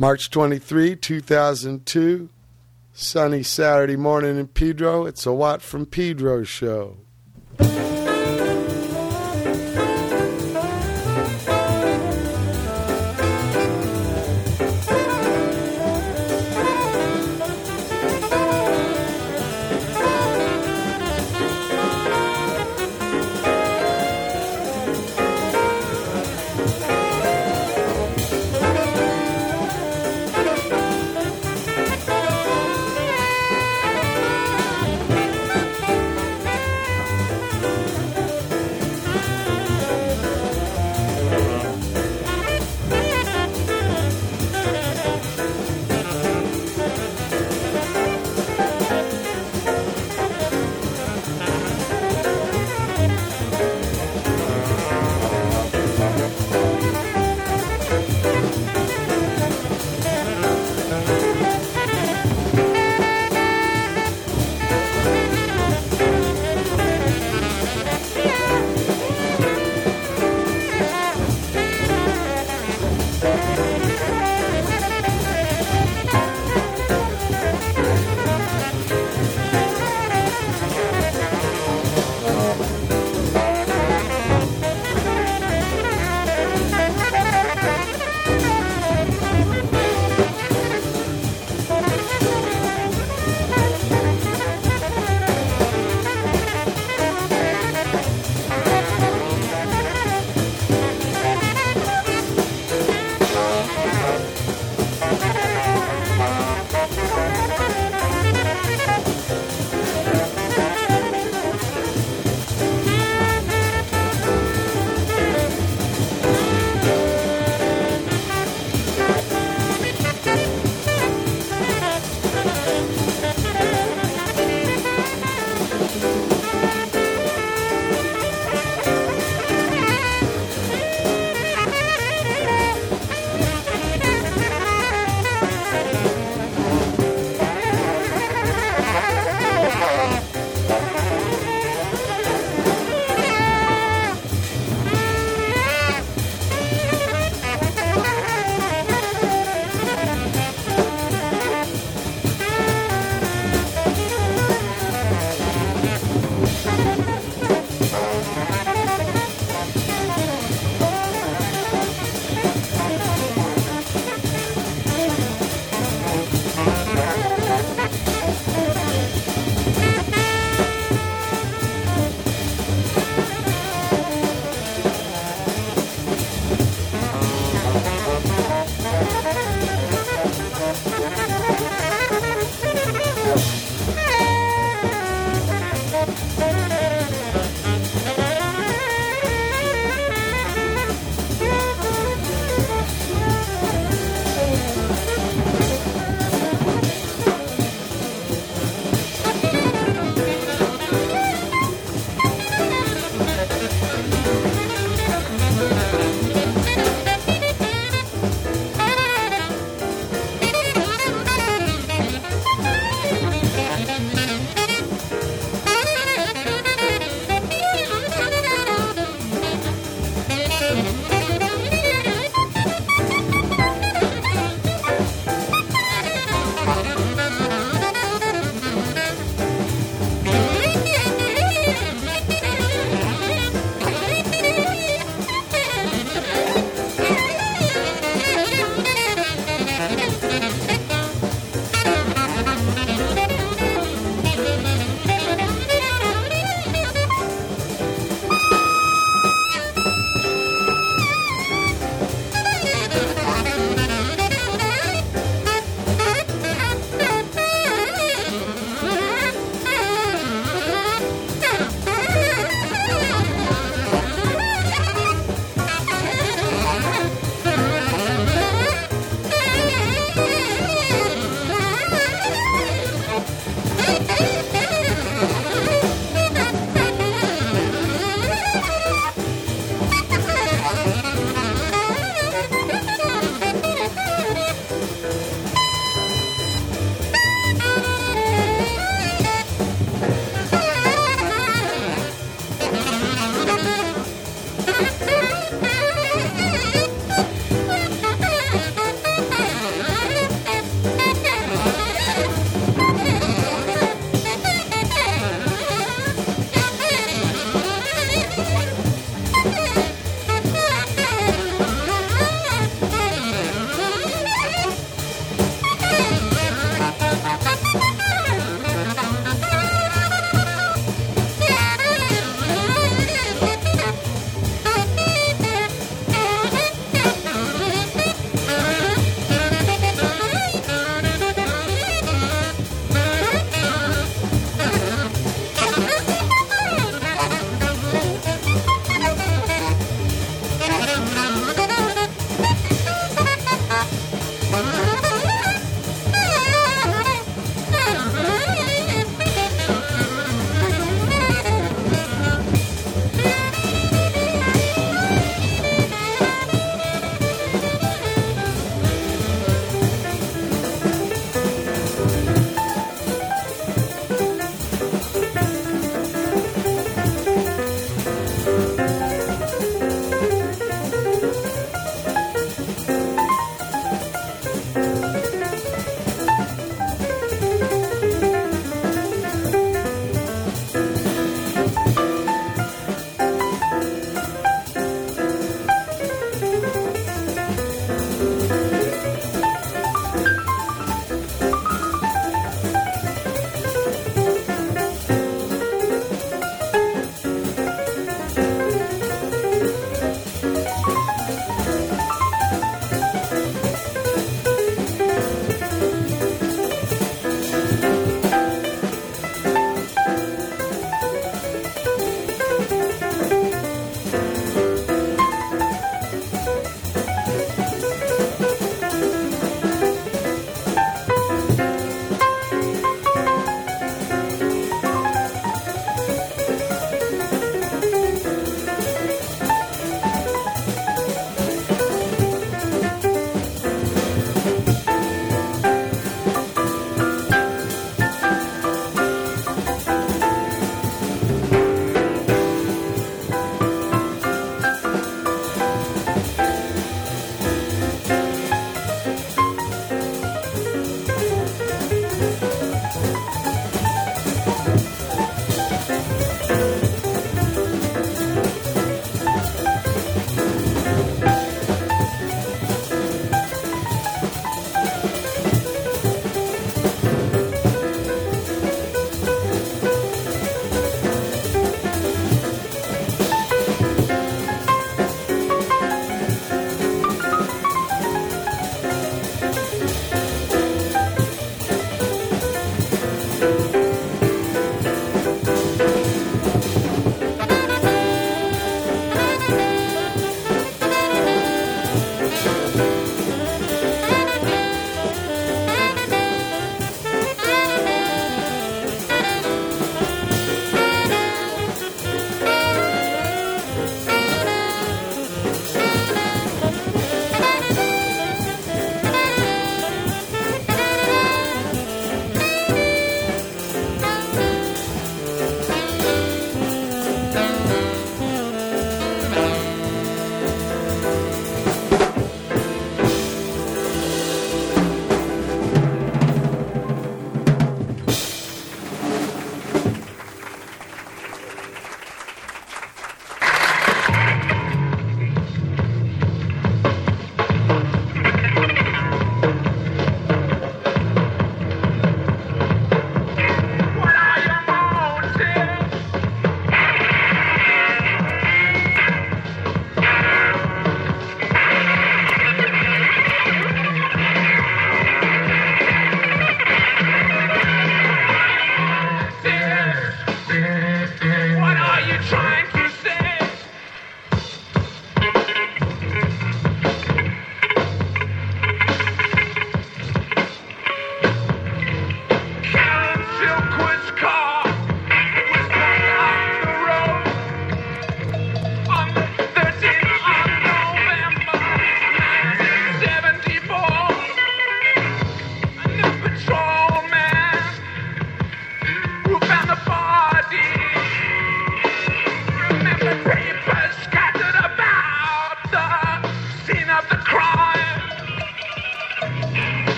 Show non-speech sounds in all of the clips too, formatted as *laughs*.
March 23, 2002. Sunny Saturday morning in Pedro. It's a Watt from Pedro show.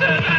Yeah.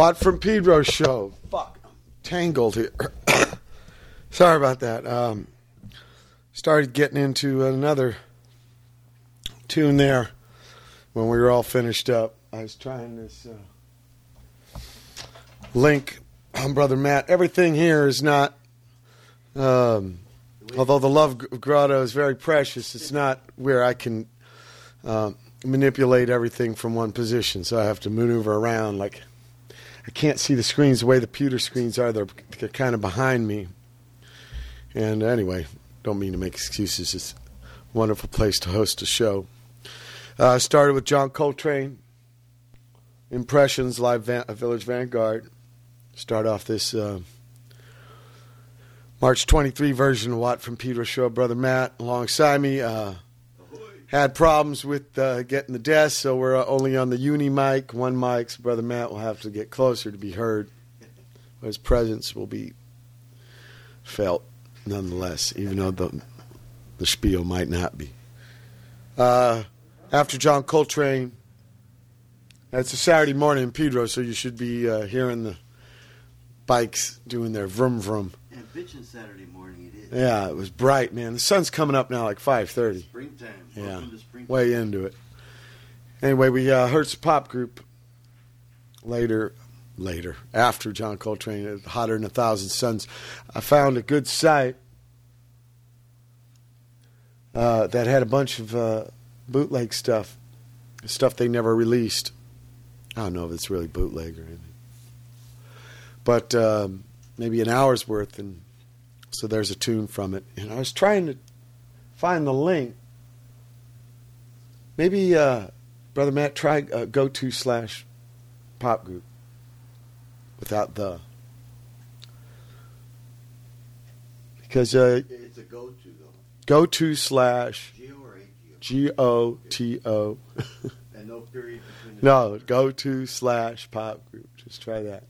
Watt from Pedro show. Fuck. tangled here. *coughs* Sorry about that. Um, started getting into another tune there when we were all finished up. I was trying this uh, link on Brother Matt. Everything here is not, um, although the Love Grotto is very precious, it's not where I can um, manipulate everything from one position. So I have to maneuver around. Like, I can't see the screens the way the pewter screens are, they're, they're kind of behind me. And anyway, don't mean to make excuses. It's a wonderful place to host a show. Uh, started with John Coltrane, Impressions, Live Van- Village Vanguard. Start off this uh, March 23 version of Watt from Pedro Show. Brother Matt alongside me. Uh, had problems with uh, getting the desk, so we're uh, only on the uni mic, one mic. So Brother Matt will have to get closer to be heard. His presence will be felt nonetheless, even though the the spiel might not be. Uh, after John Coltrane, it's a Saturday morning in Pedro, so you should be uh, hearing the bikes doing their vroom vroom. And bitchin' Saturday morning. Yeah, it was bright, man. The sun's coming up now, like five thirty. Springtime. Yeah, springtime. way into it. Anyway, we uh, heard some pop group later, later after John Coltrane, uh, "Hotter Than a Thousand Suns." I found a good site uh, that had a bunch of uh, bootleg stuff, stuff they never released. I don't know if it's really bootleg or anything, but um, maybe an hour's worth, and so there's a tune from it. And I was trying to find the link. Maybe, uh, brother Matt, try uh, go to slash pop group without the because uh, It's a go-to though. go to slash Geo or AGO. G O T O. And no period between the No, go to slash pop group. Just try that.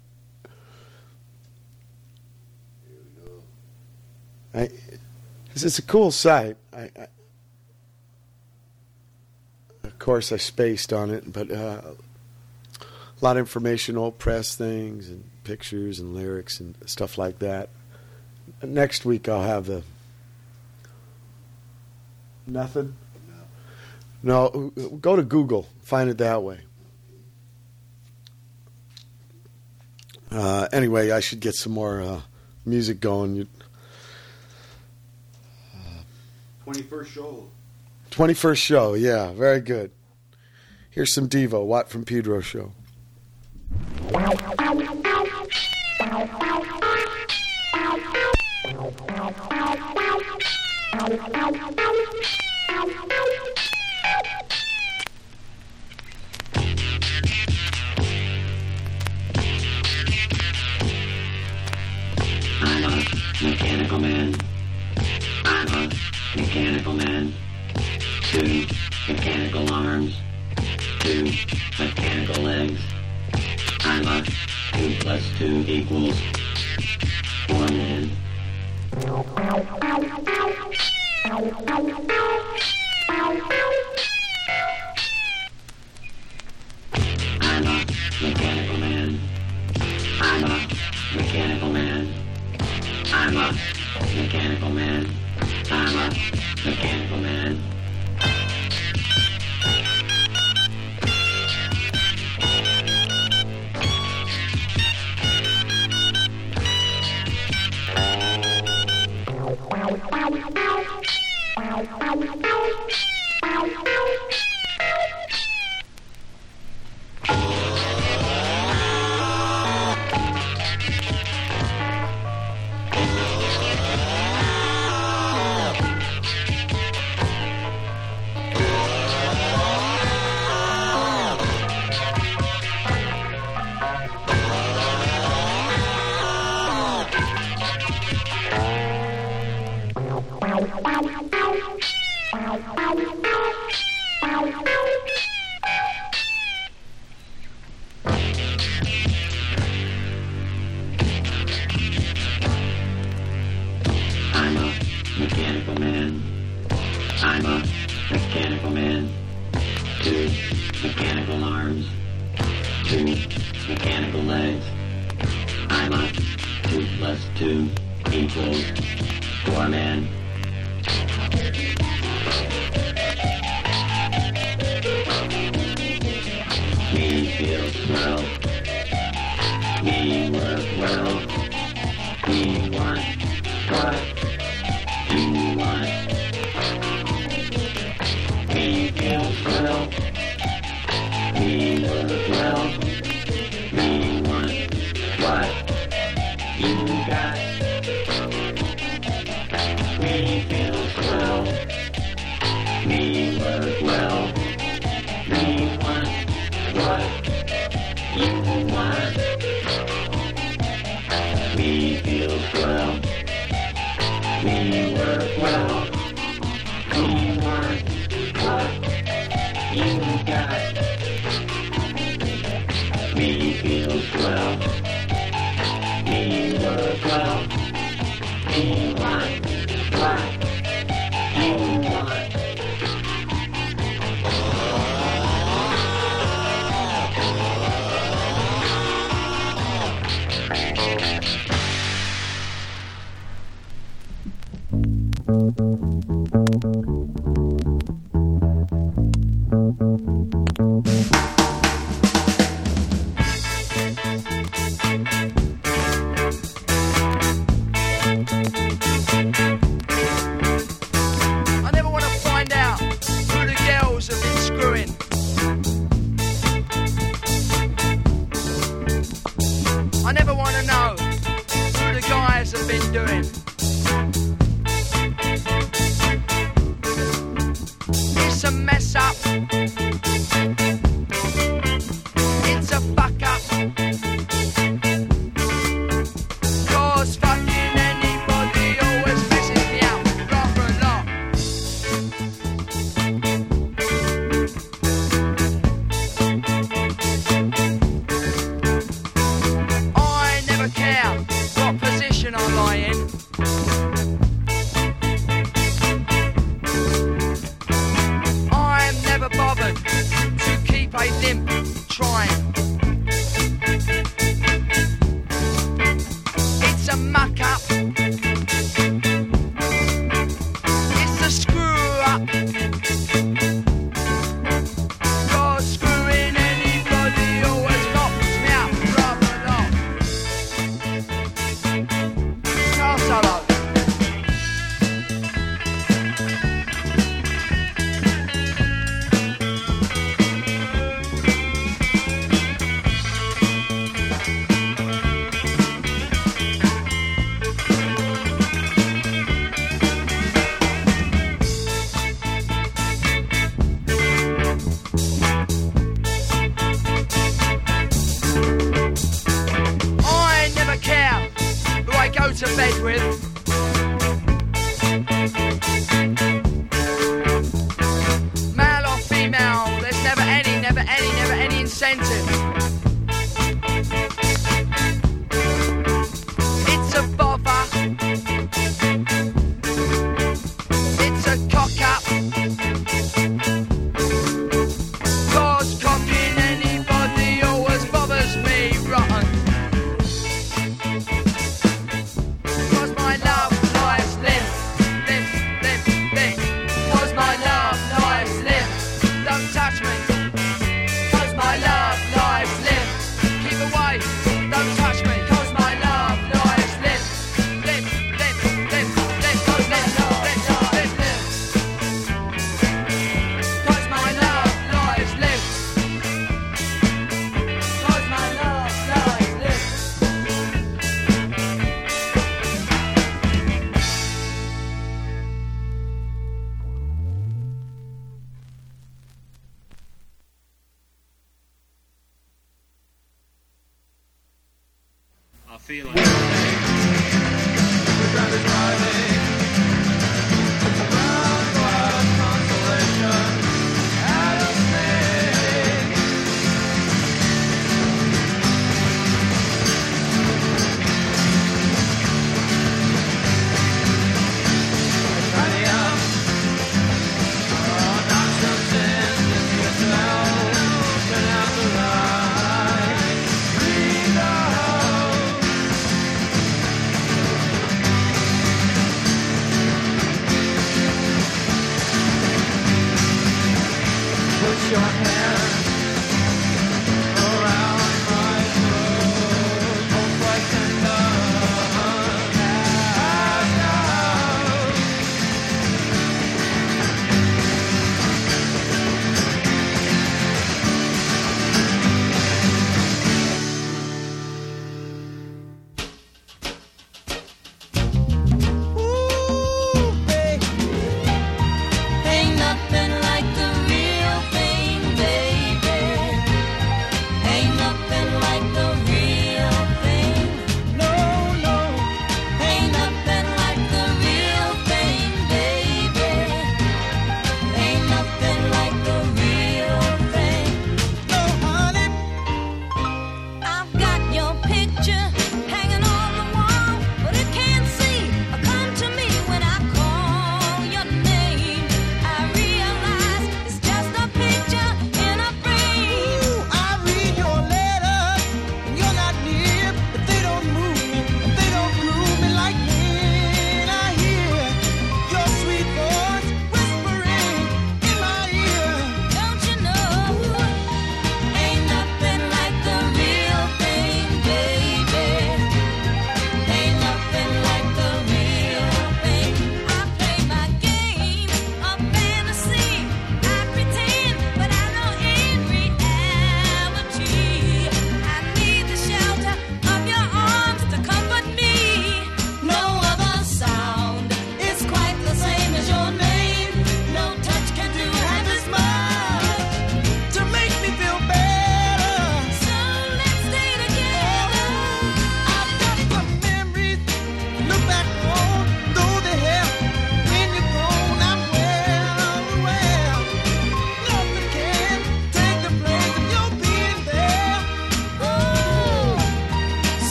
Here we go. I, it's, a cool site. I, I, of course, I spaced on it, but uh, a lot of informational press things and pictures and lyrics and stuff like that. Next week, I'll have the nothing. No, go to Google, find it that way. Uh, anyway, I should get some more uh, music going. You, 21st show. 21st show, yeah, very good. Here's some Devo, Watt from Pedro show. Mechanical arms. Two mechanical legs. I'm a two plus two equals man. I'm a mechanical man. I'm a mechanical man. I'm a mechanical man. I'm a mechanical man.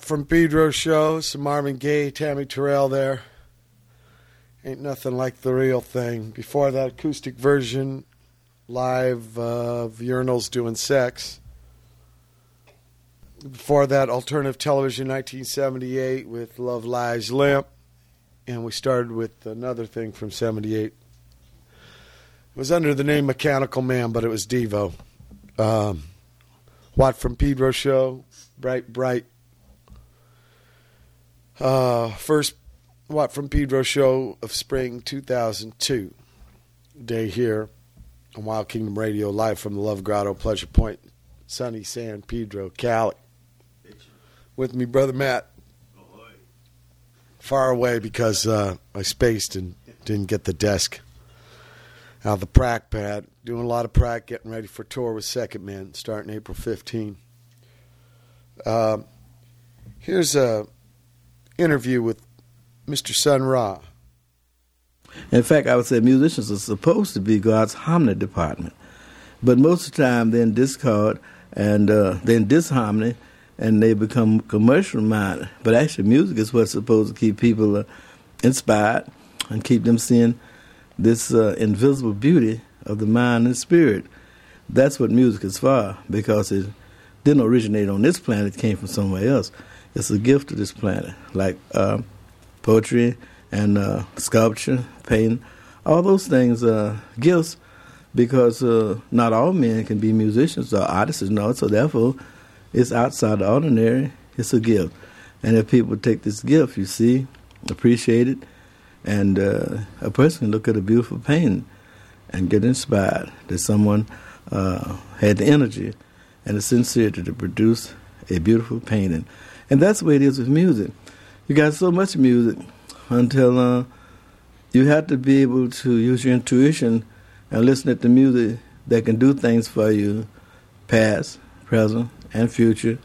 From Pedro show, some Marvin Gaye, Tammi Terrell there. Ain't nothing like the real thing. Before that acoustic version, live uh, of Urinals doing sex. Before that, alternative television 1978 with Love Lies Limp. And we started with another thing from 78. It was under the name Mechanical Man, but it was Devo. Um, from Pedro show, Bright Bright. Uh, first Watt from Pedro show of spring 2002. Day here on Wild Kingdom Radio, live from the Love Grotto, Pleasure Point, sunny San Pedro, Cali. With me, brother Matt. Far away because uh, I spaced and didn't get the desk out of the prac pad. Doing a lot of prac, getting ready for tour with Second Man, starting April 15. Uh, here's a interview with Mr. Sun Ra. In fact, I would say musicians are supposed to be God's harmony department, but most of the time they're in discord and uh, they're in disharmony, and they become commercial minded. But actually, music is what's supposed to keep people uh, inspired and keep them seeing this uh, invisible beauty of the mind and spirit. That's what music is for, because it didn't originate on this planet; it came from somewhere else. It's a gift to this planet, like uh, poetry and uh, sculpture, painting. All those things are gifts, because uh, not all men can be musicians or artists, no. So therefore, it's outside the ordinary. It's a gift, and if people take this gift, you see, appreciate it, and uh, a person can look at a beautiful painting and get inspired that someone uh, had the energy and the sincerity to produce a beautiful painting. And that's the way it is with music. You got so much music until uh, you have to be able to use your intuition and listen to the music that can do things for you, past, present, and future,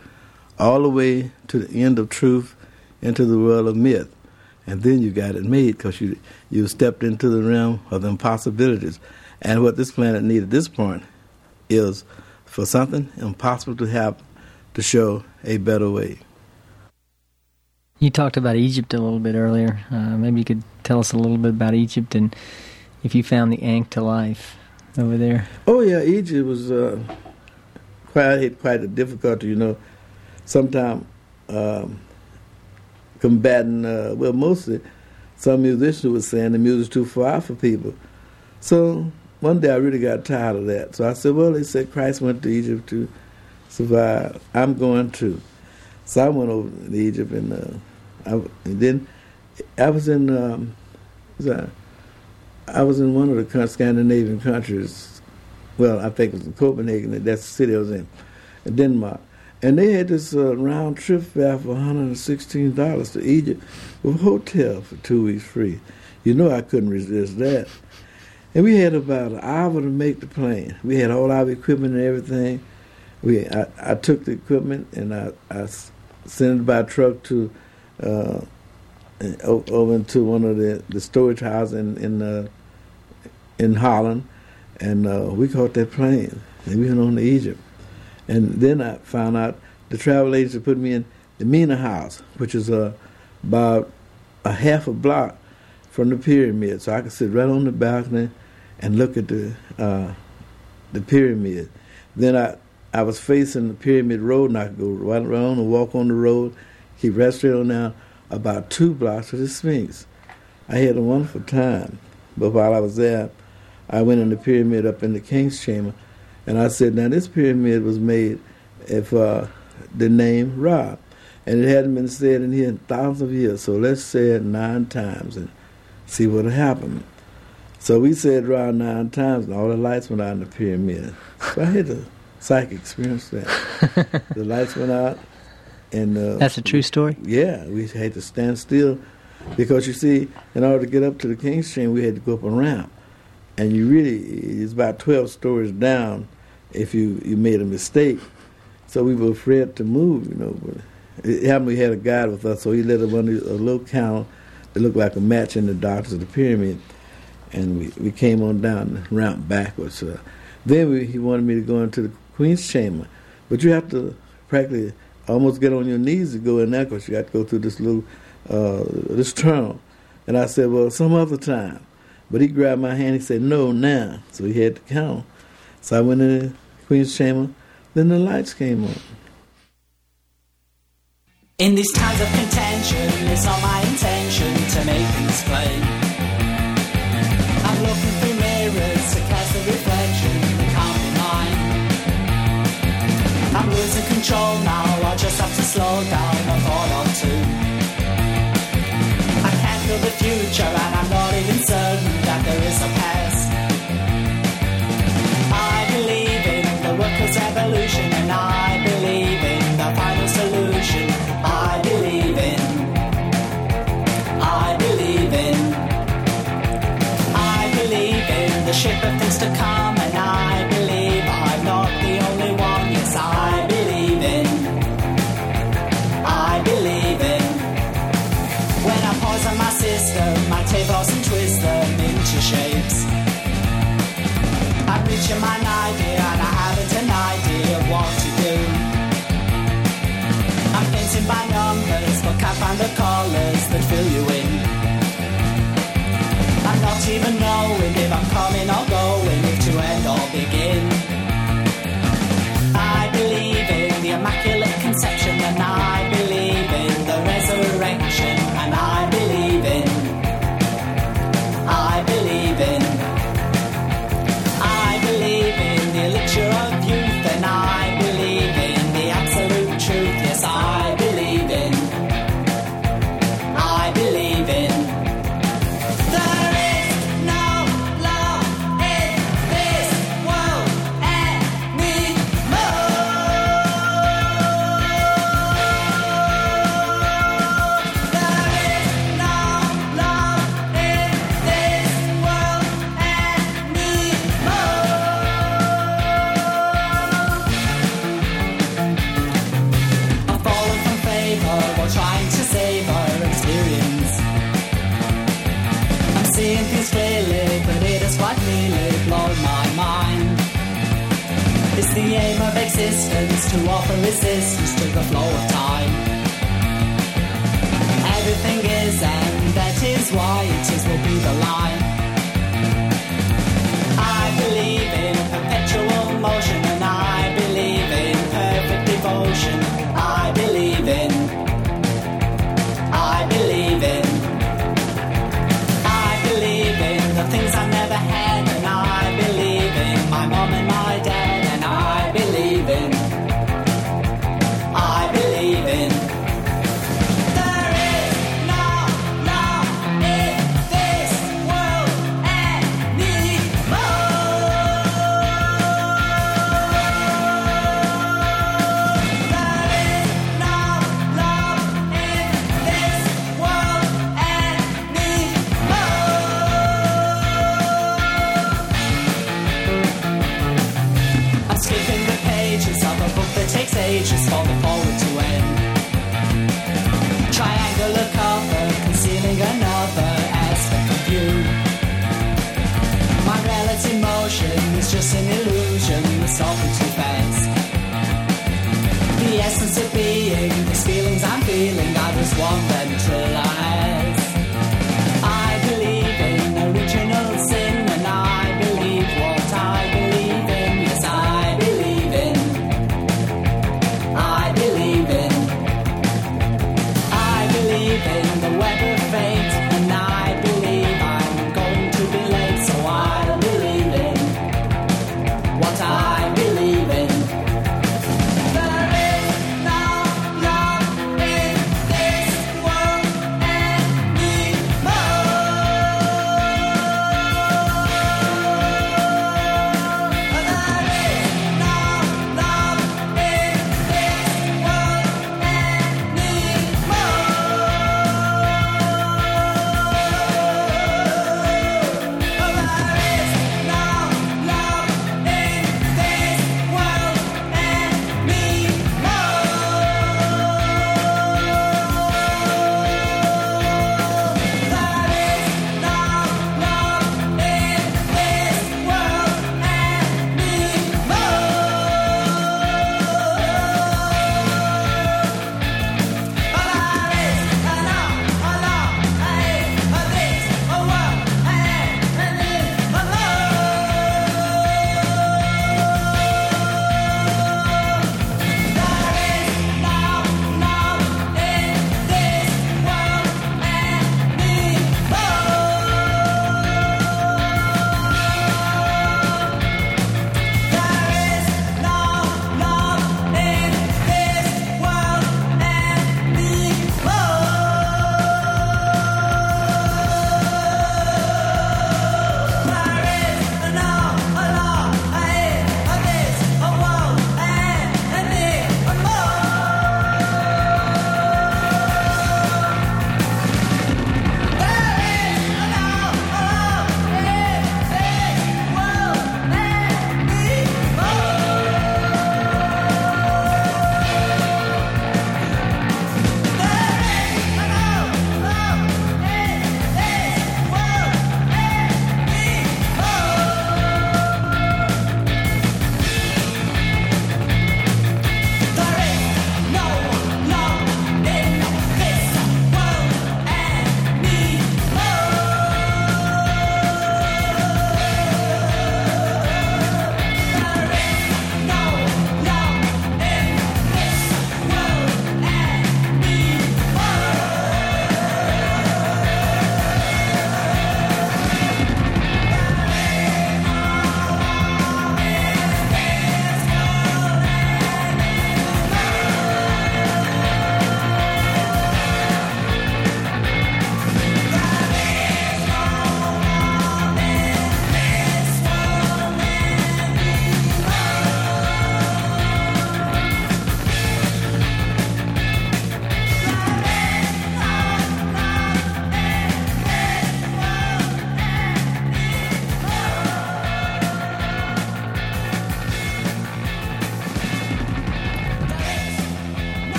all the way to the end of truth into the world of myth. And then you got it made because you you stepped into the realm of the impossibilities. And what this planet needs at this point is for something impossible to happen to show a better way. You talked about Egypt a little bit earlier. Uh, maybe you could tell us a little bit about Egypt and if you found the Ankh to life over there. Oh yeah, Egypt was uh, quite quite a difficulty. You know, sometimes um, combating. Uh, well, mostly some musicians were saying the music's too far for people. So one day I really got tired of that. So I said, well, they said Christ went to Egypt to survive. I'm going too. So I went over to Egypt and, uh, I, and then I was in um, was I, I was in one of the Scandinavian countries. Well, I think it was in Copenhagen. That's the city I was in, in Denmark. And they had this uh, round trip fare for $116 to Egypt with a hotel for two weeks free. You know I couldn't resist that. And we had about an hour to make the plane. We had all our equipment and everything. We I, I took the equipment and I sent it by truck to uh, over into one of the, the storage houses in in, uh, in Holland, and uh, we caught that plane and we went on to Egypt. And then I found out the travel agent put me in the Mina House, which is uh, about a half a block from the pyramid, so I could sit right on the balcony and look at the uh, the pyramid. Then I I was facing the pyramid road, and I could go right around and walk on the road, straight on down about two blocks to the Sphinx. I had a wonderful time, but while I was there, I went in the pyramid up in the King's Chamber, and I said, "Now this pyramid was made if uh, the name Ra, and it hadn't been said in here in thousands of years. So let's say it nine times and see what'll happen." So we said Ra nine times, and all the lights went out in the pyramid. So I had a psychic experience that *laughs* the lights went out, and uh, That's a true story. yeah, we had to stand still because you see, in order to get up to the King's Chamber, we had to go up a ramp, and you really it's about twelve stories down if you you made a mistake. So we were afraid to move, you know. But it happened we had a guide with us, so he let us under a little count that looked like a match in the darkness of the pyramid, and we, we came on down the ramp backwards. Uh, then we, he wanted me to go into the Queen's Chamber, but you have to practically almost get on your knees to go in there because you got to go through this little uh, this tunnel. And I said, well, some other time. But he grabbed my hand. He said, no, now. So he had to count. So I went in the Queen's chamber. Then the lights came on. In these times of contention, it's not my intention to make things plain. I'm looking through mirrors to cast a reflection that can't be mine. I'm losing control now, just have to slow down a thought or two. I can't feel the future, and I'm not even certain that there is a past. I believe in the workers' revolution, and I believe in the final solution. I believe in. I believe in. I believe in the shape of things to come, I'm my idea, and I haven't an idea what to do. I'm painting by numbers, but can't find the colors that fill you in. I'm not even knowing if I'm coming or going, if to end or begin. To offer resistance to the flow of time. Everything is, and that is why it is will be the line. I believe in perpetual motion,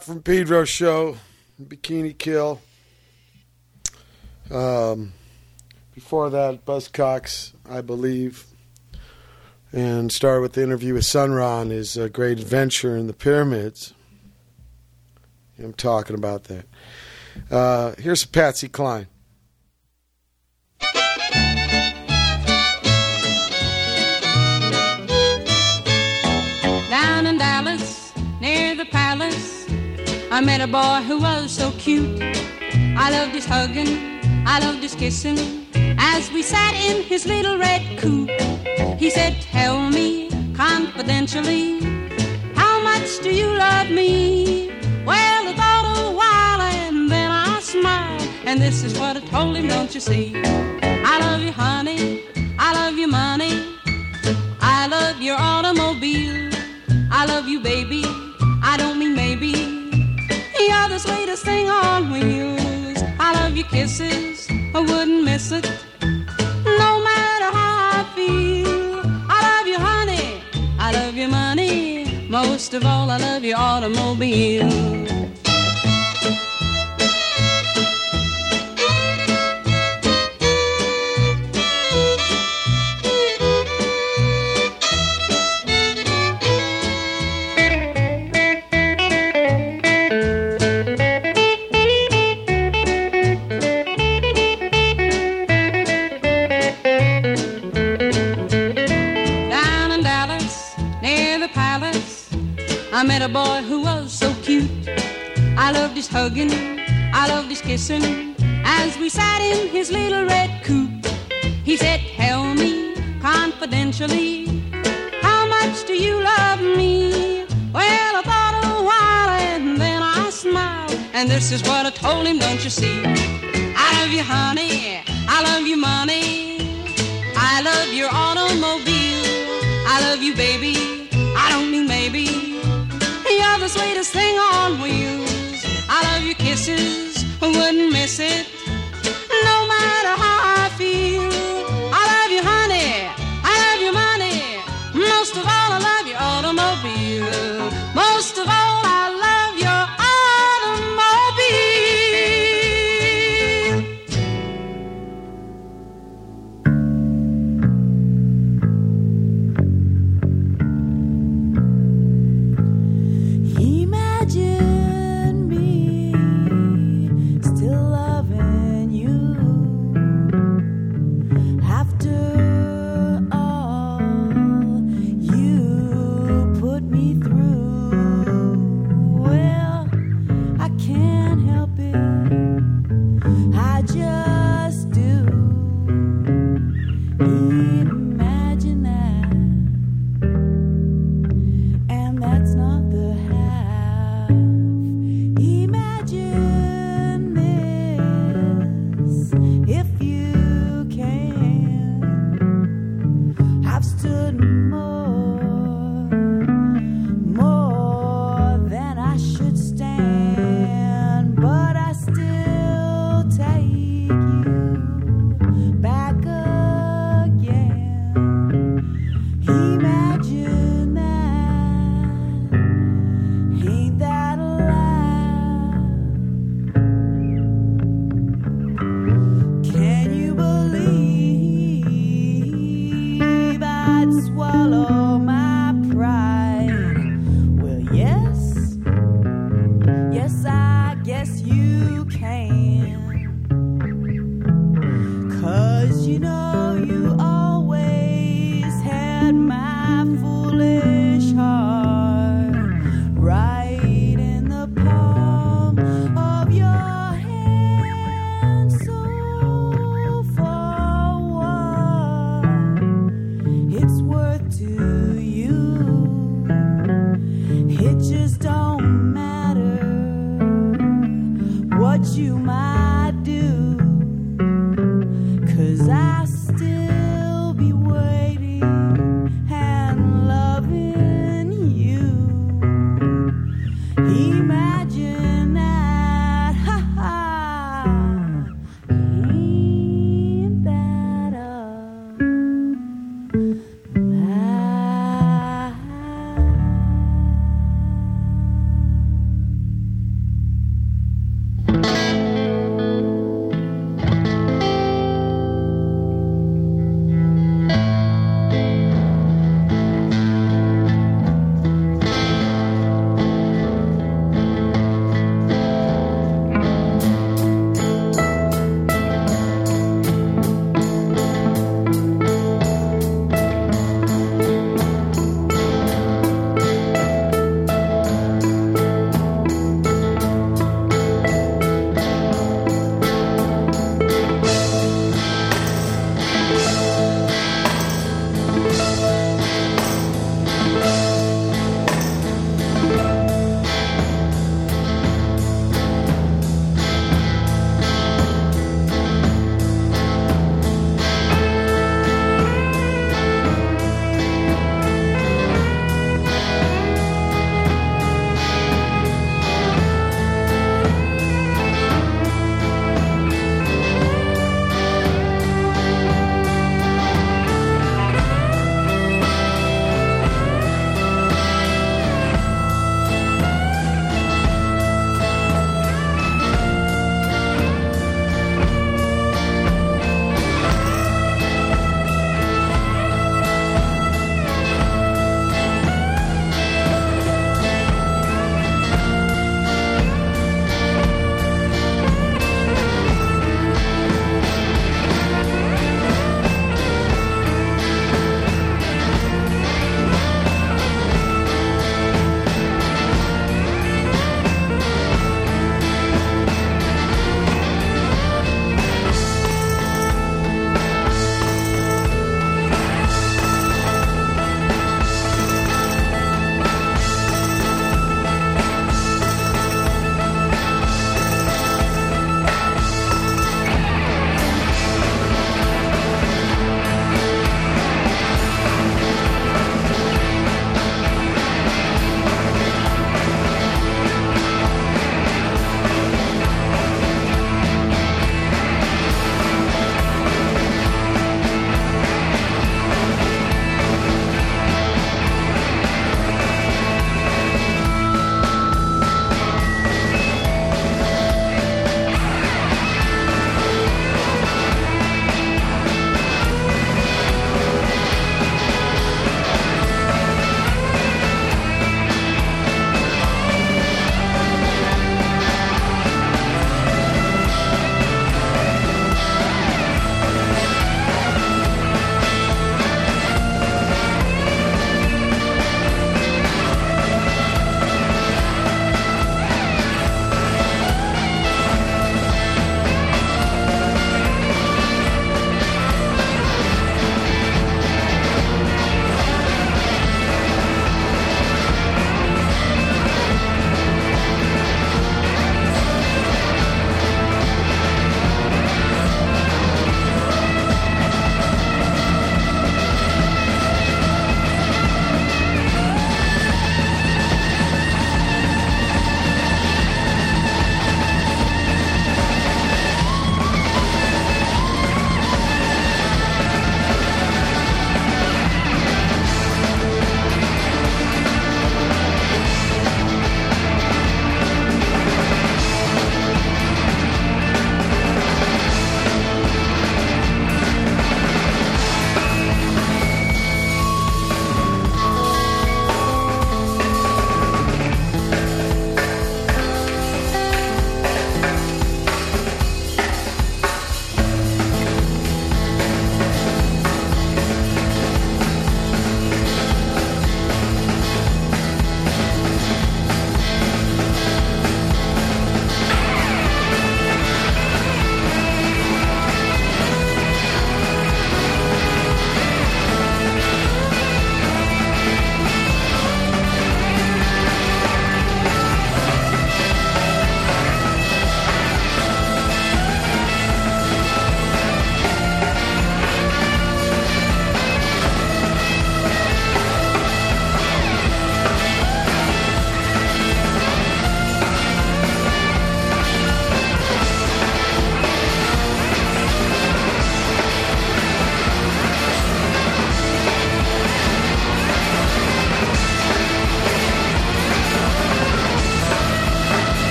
From Pedro show, Bikini Kill. Um, before that, Buzzcocks, I believe. And started with the interview with Sun Ra on his uh, great adventure in the pyramids. I'm talking about that. Uh, here's Patsy Cline. I met a boy who was so cute. I loved his hugging, I loved his kissing, as we sat in his little red coupe. He said, Tell me confidentially, how much do you love me? Well, I thought a while and then I smiled, and this is what I told him, don't you see? I love you, honey, I love you, money, I love your automobile. I love you, baby. I don't mean maybe. You're the sweetest thing on wheels. I love your kisses. I wouldn't miss it. No matter how I feel. I love you, honey. I love your money. Most of all, I love your automobile. Hugging, I loved his kissing, as we sat in his little red coupe. He said, Tell me confidentially, how much do you love me? Well, I thought a while and then I smiled, and this is what I told him, don't you see? I love you, honey, I love you, money. I love your automobile. I love you, baby. I don't mean maybe. You're the sweetest thing on wheels. I love your kisses. I wouldn't miss it. No matter how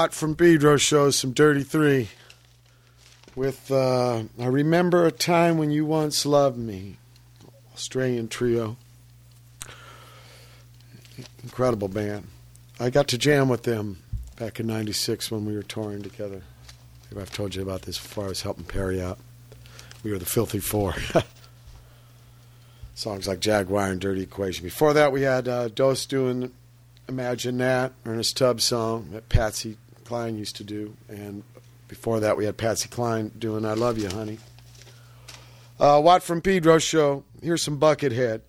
Watt from Pedro shows some Dirty Three with uh, I Remember a Time When You Once Loved Me. Australian trio. Incredible band. I got to jam with them back in 96 when we were touring together. I've told you about this before. I was helping Perry out. We were the Filthy Four. *laughs* Songs like Jaguar and Dirty Equation. Before that, we had uh, Dos doing Imagine That, Ernest Tubb song that Patsy Cline used to do, and before that we had Patsy Cline doing "I Love You, Honey." Uh, Watt from Pedro show. Here's some Buckethead.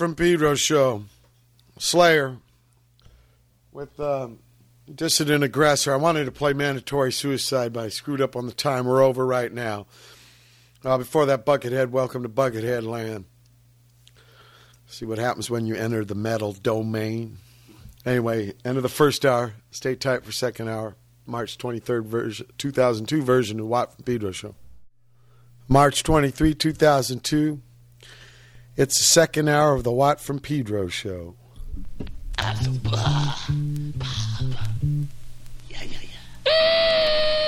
From Pedro show. Slayer with um, Dissident Aggressor. I wanted to play Mandatory Suicide, but I screwed up on the time. We're over right now. Uh, before that, Buckethead, welcome to Buckethead Land. See what happens when you enter the metal domain. Anyway, end of the first hour. Stay tight for second hour. March 23rd, version, 2002 version of Watt from Pedro show. March 23, 2002. It's the second hour of the Watt from Pedro show. Ah, the *laughs*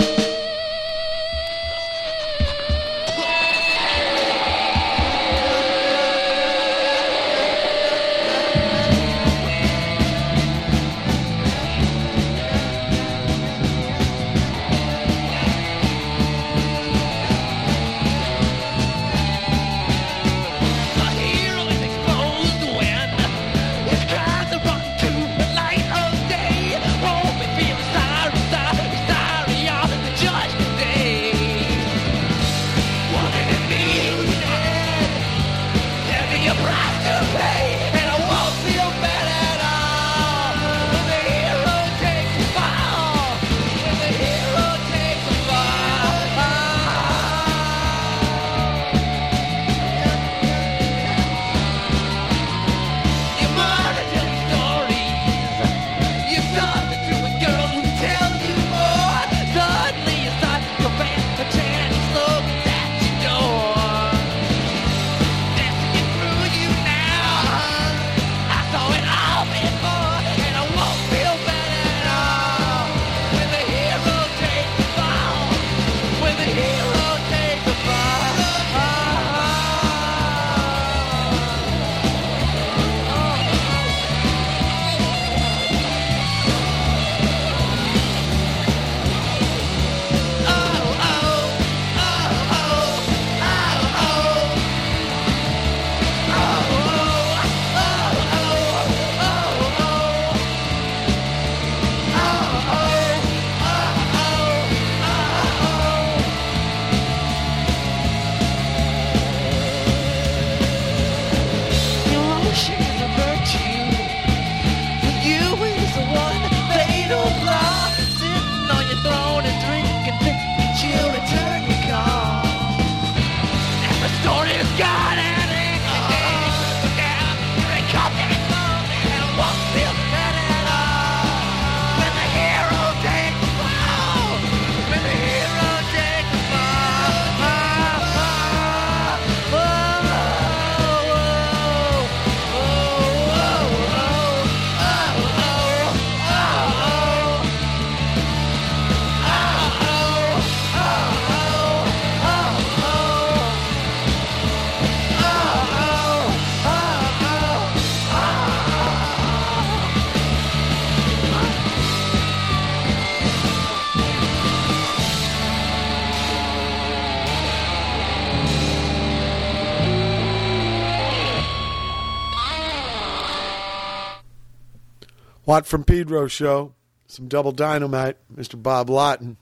Watt from Pedro show. Some double dynamite. Mr. Bob Lawton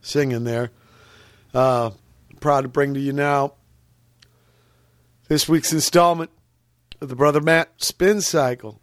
singing there. Uh, proud to bring to you now this week's installment of the Brother Matt Spin Cycle.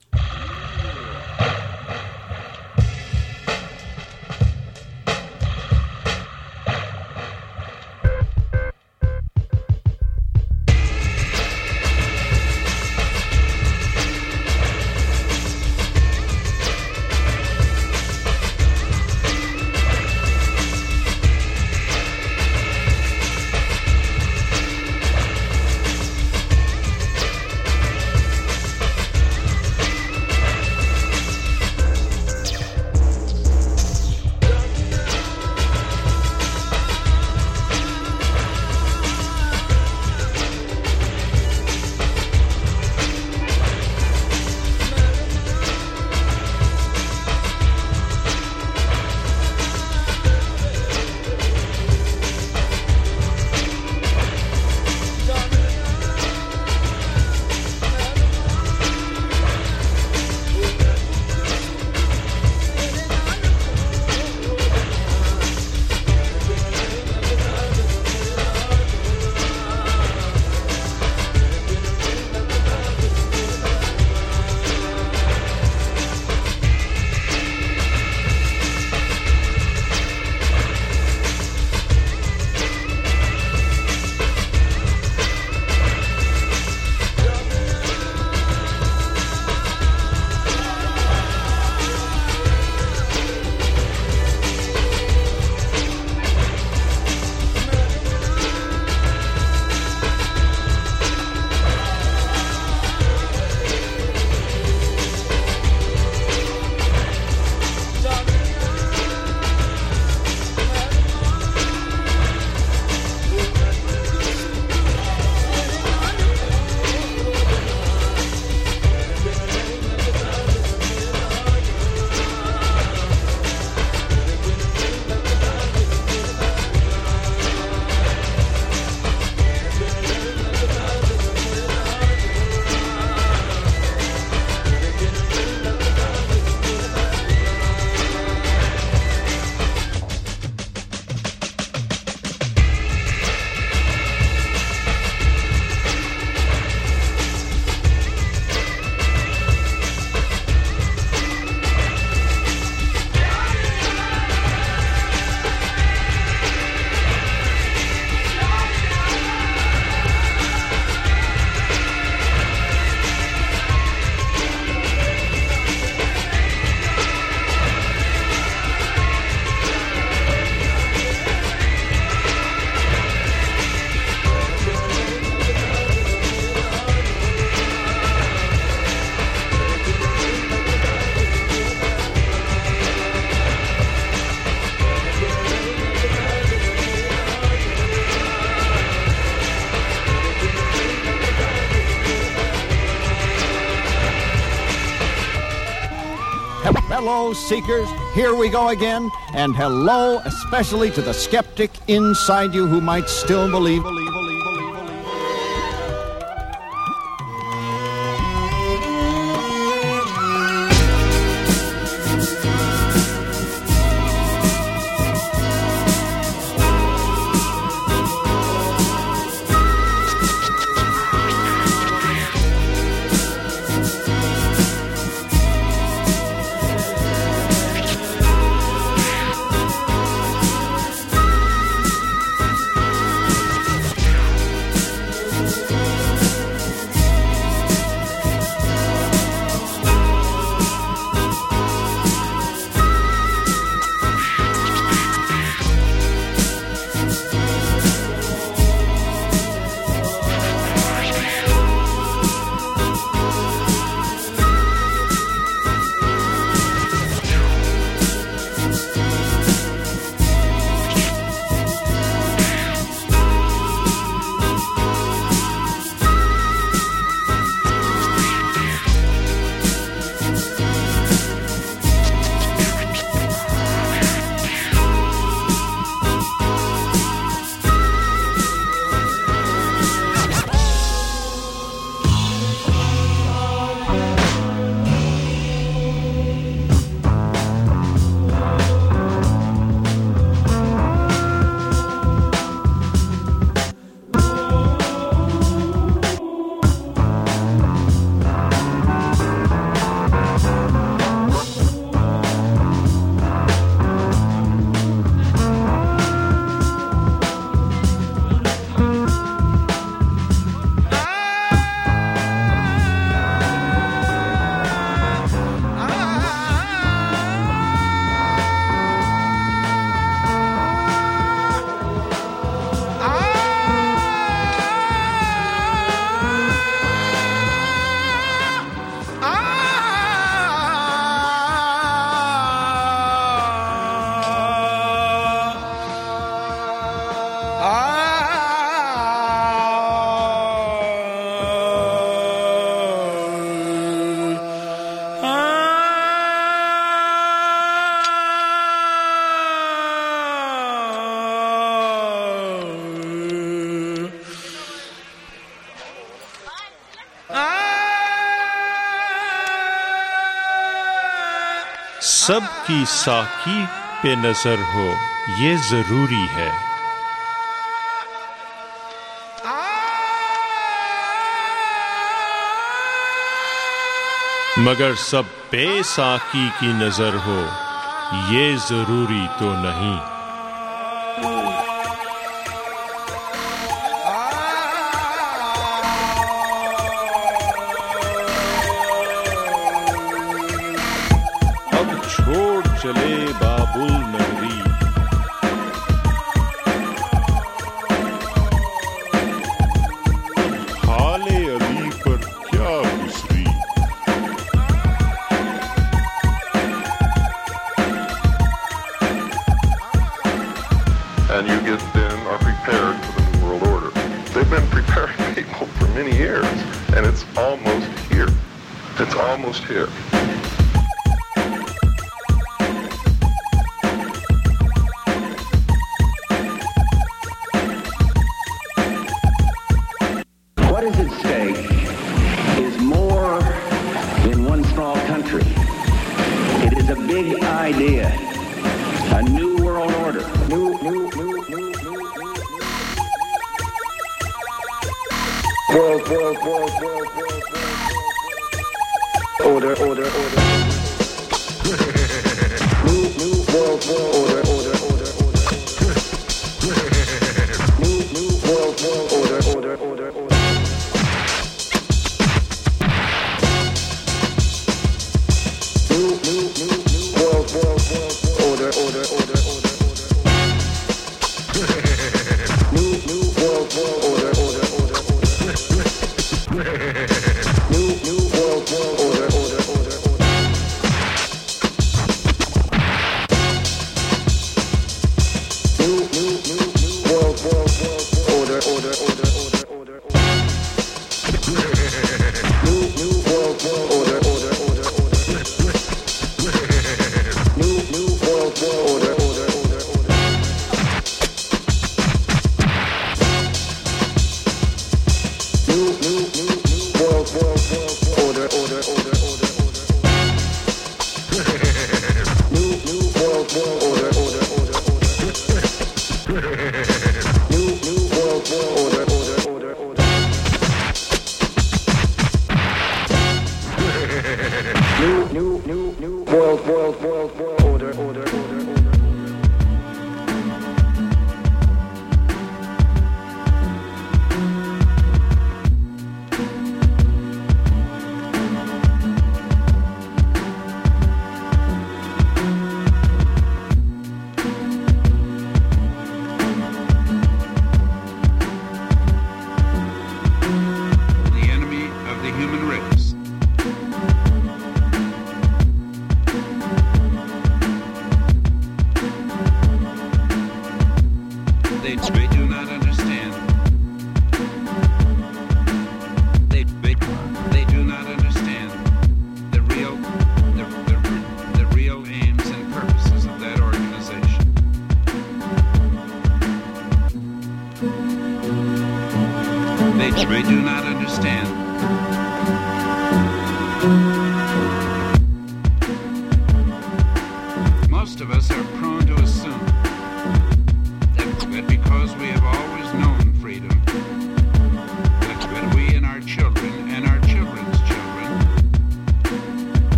hello, seekers. Here we go again. And hello, especially to the skeptic inside you who might still believe. सब की साकी पे नज़र हो, ये ज़रूरी है। मगर सब पे साकी की नज़र हो, ये ज़रूरी तो नहीं।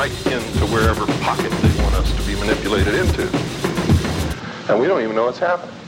right into wherever pocket they want us to be manipulated into. And we don't even know what's happening.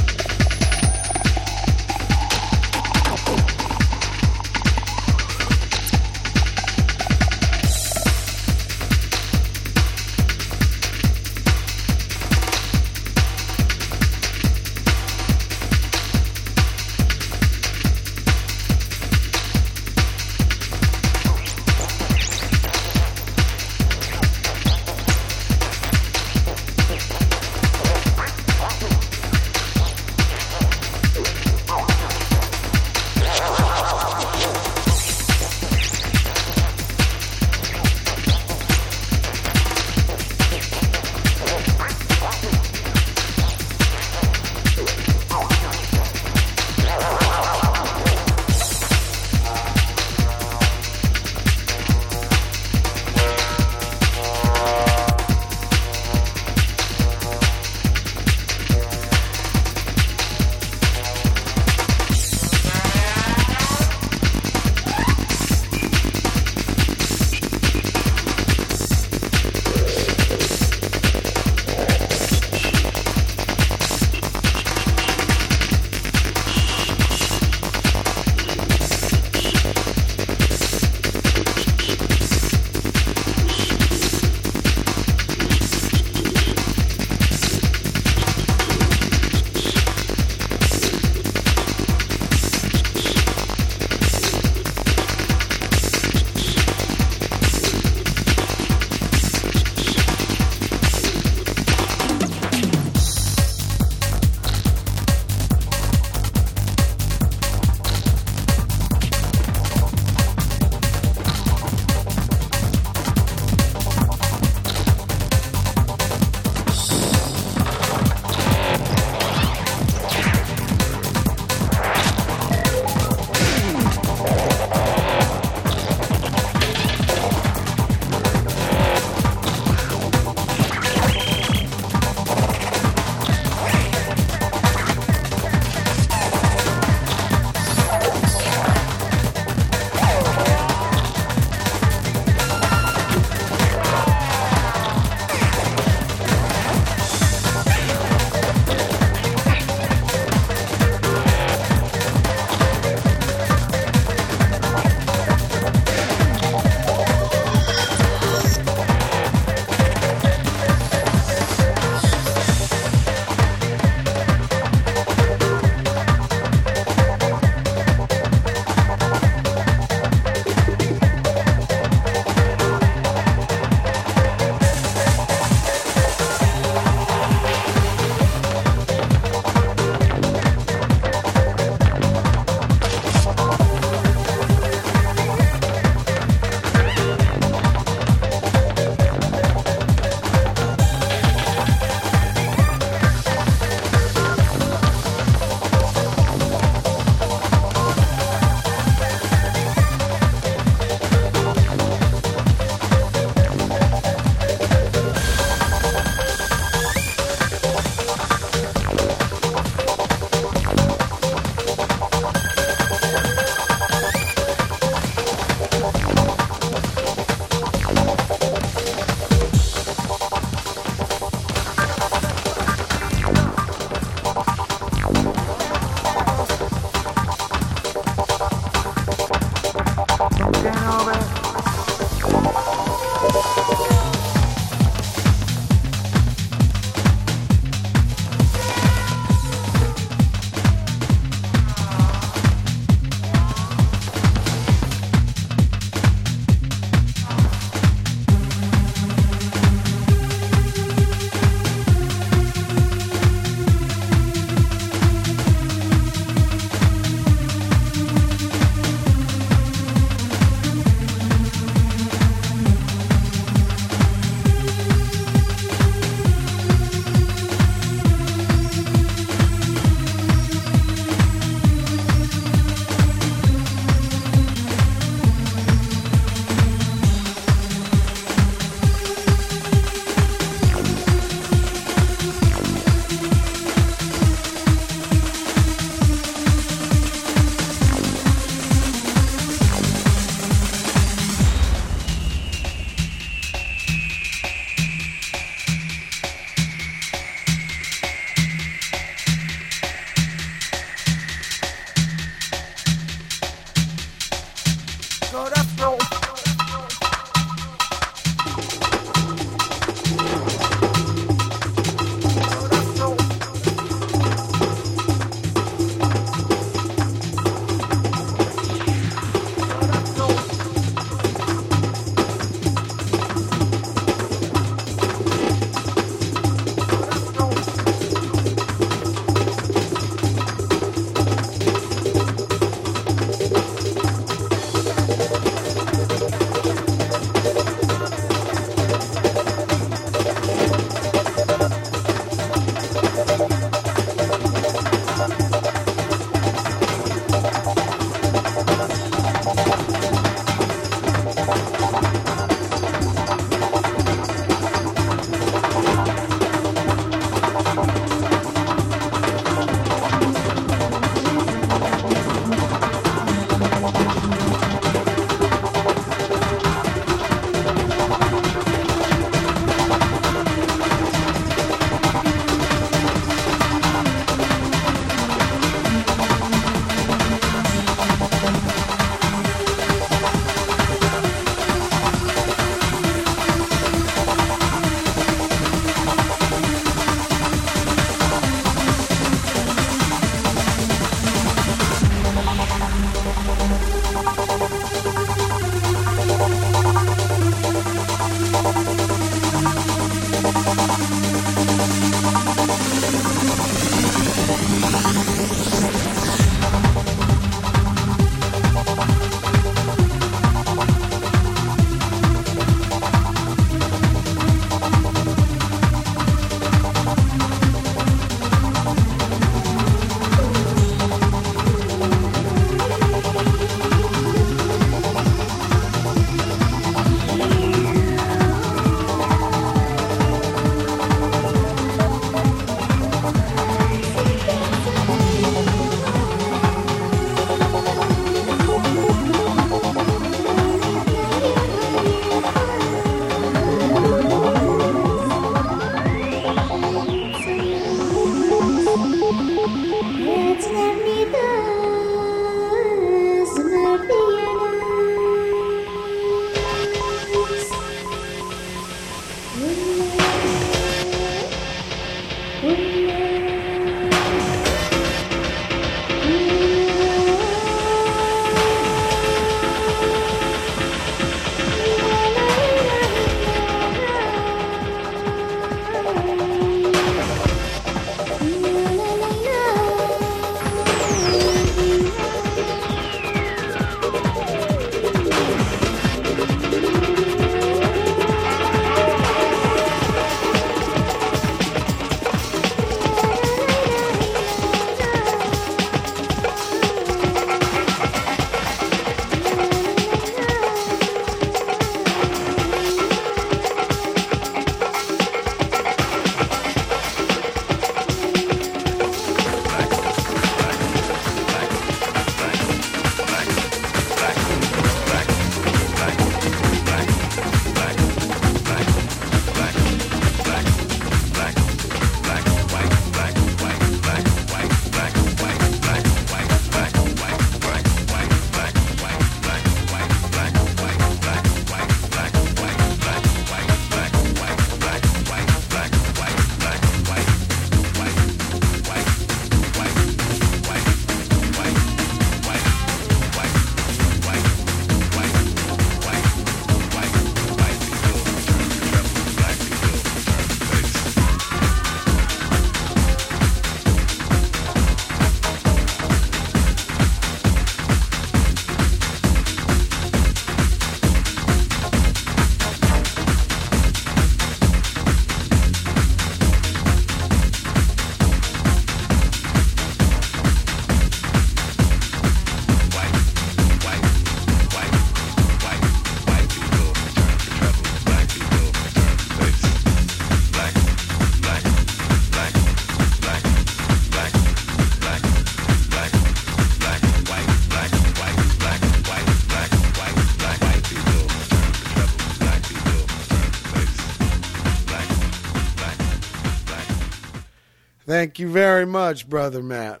Thank you very much, brother Matt,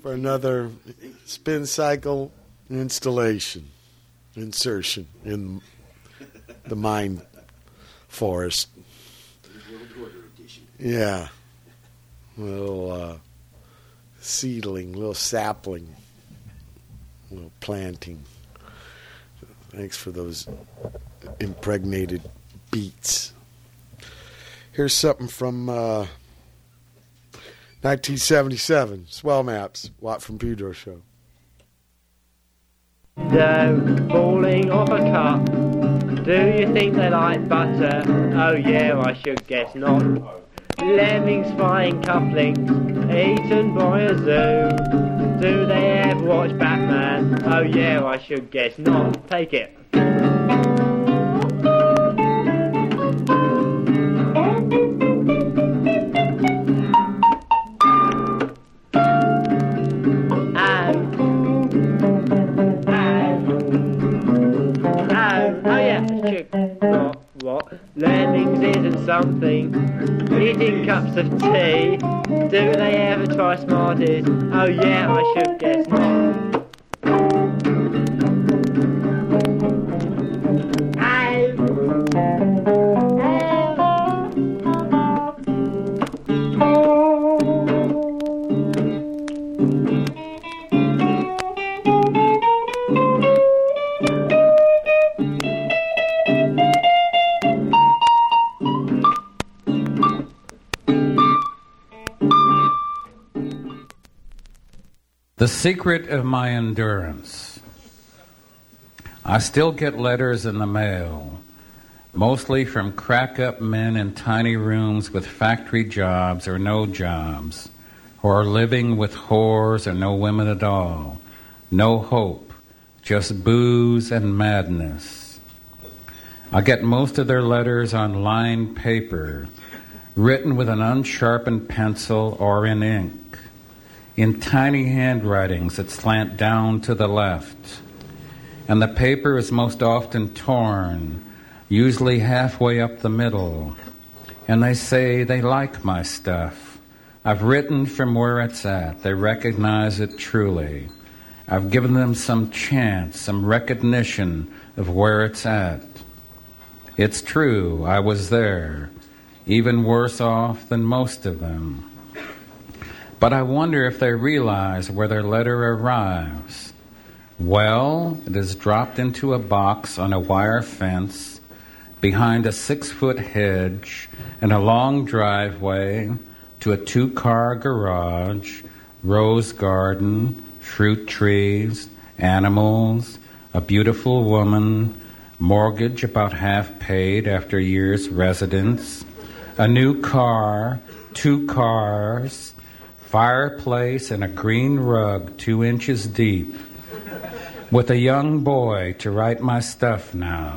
for another spin cycle installation, insertion in the mind forest. Yeah, little uh, seedling, little sapling, little planting. Thanks for those impregnated beats. Here's something from uh, 1977, Swell Maps, Watt from Pedro Show. Dough falling off a cup. Do you think they like butter? Oh yeah, I should guess not. Lemmings flying couplings, eaten by a zoo. Do they ever watch Batman? Oh yeah, I should guess not. Take it. Of tea. Do they ever try Smarties? Oh yeah, I should secret of my endurance. I still get letters in the mail, mostly from crack up men in tiny rooms with factory jobs or no jobs, who are living with whores or no women at all. No hope, just booze and madness. I get most of their letters on lined paper, written with an unsharpened pencil or in ink in tiny handwritings that slant down to the left. And the paper is most often torn, usually halfway up the middle. And they say they like my stuff. I've written from where it's at. They recognize it truly. I've given them some chance, some recognition of where it's at. It's true, I was there, even worse off than most of them. But I wonder if they realize where their letter arrives. Well, it is dropped into a box on a wire fence behind a six foot hedge and a long driveway to a two car garage, rose garden, fruit trees, animals, a beautiful woman, mortgage about half paid after a year's residence, a new car, two cars, fireplace, and a green rug two inches deep, with a young boy to write my stuff now.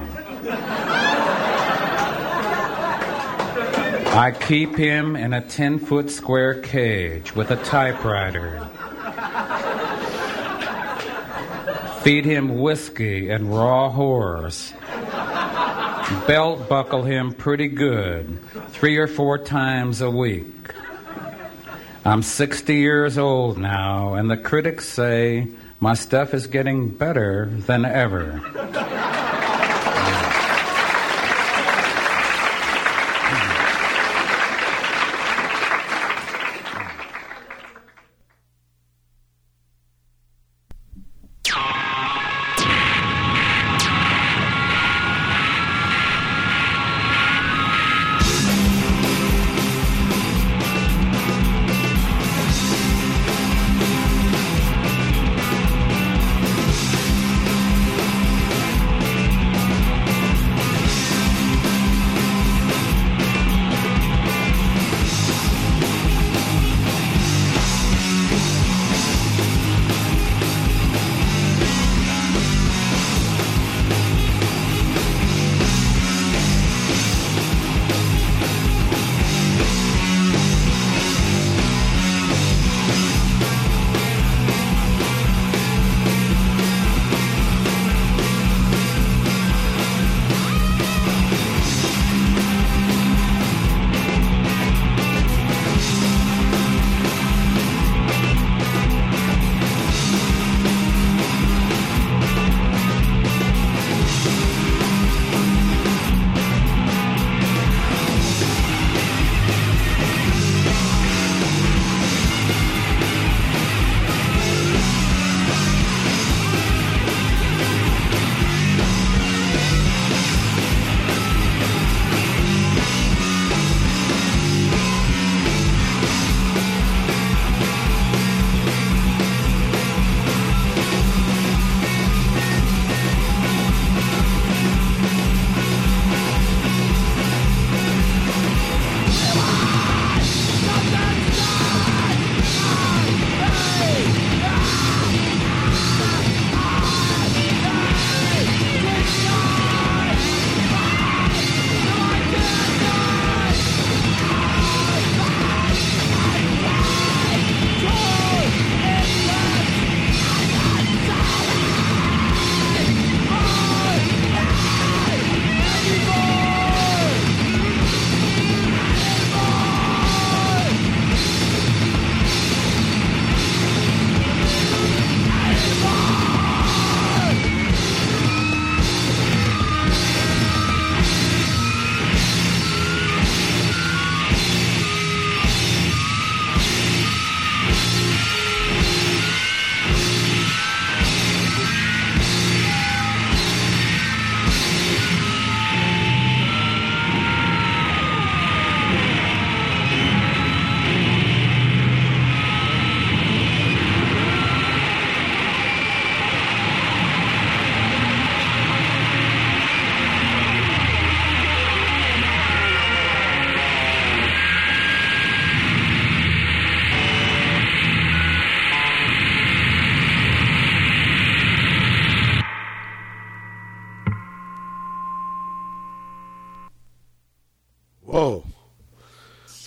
I keep him in a 10 foot square cage with a typewriter. Feed him whiskey and raw horse. Belt buckle him pretty good, three or four times a week. I'm 60 years old now, and the critics say my stuff is getting better than ever.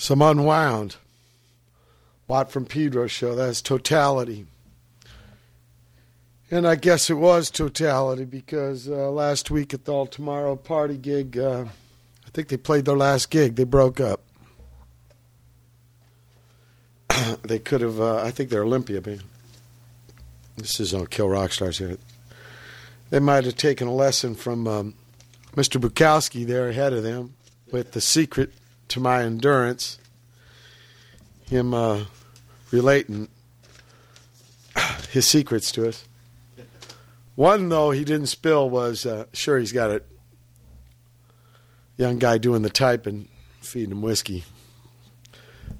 Some unwound. Watt from Pedro show. That's totality. And I guess it was totality because uh, last week at the All Tomorrow party gig, uh, I think they played their last gig. They broke up. *clears throat* they could have, uh, I think they're Olympia band. This is on Kill Rock Stars here. They might have taken a lesson from um, Mr. Bukowski there ahead of them with the secret to my endurance. Him uh, relating his secrets to us. One, though, he didn't spill was uh, sure he's got a young guy doing the typing, feeding him whiskey.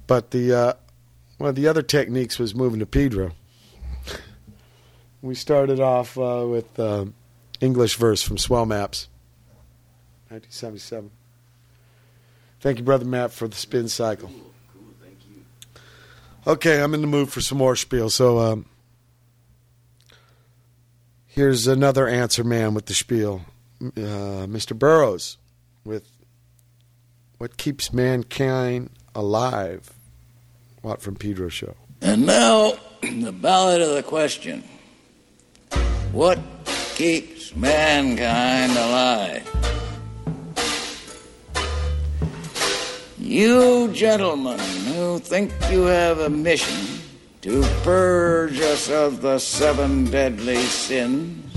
But the uh, one of the other techniques was moving to Pedro. we started off uh, with uh, English verse from Swell Maps, 1977. Thank you, Brother Matt, for the spin cycle. Cool, cool, thank you. Okay, I'm in the mood for some more spiel, so um, here's another answer man with the spiel. Uh, Mr. Burroughs with What Keeps Mankind Alive. Watt from Pedro Show. And now, the ballot of the question What keeps mankind alive? You gentlemen who think you have a mission to purge us of the seven deadly sins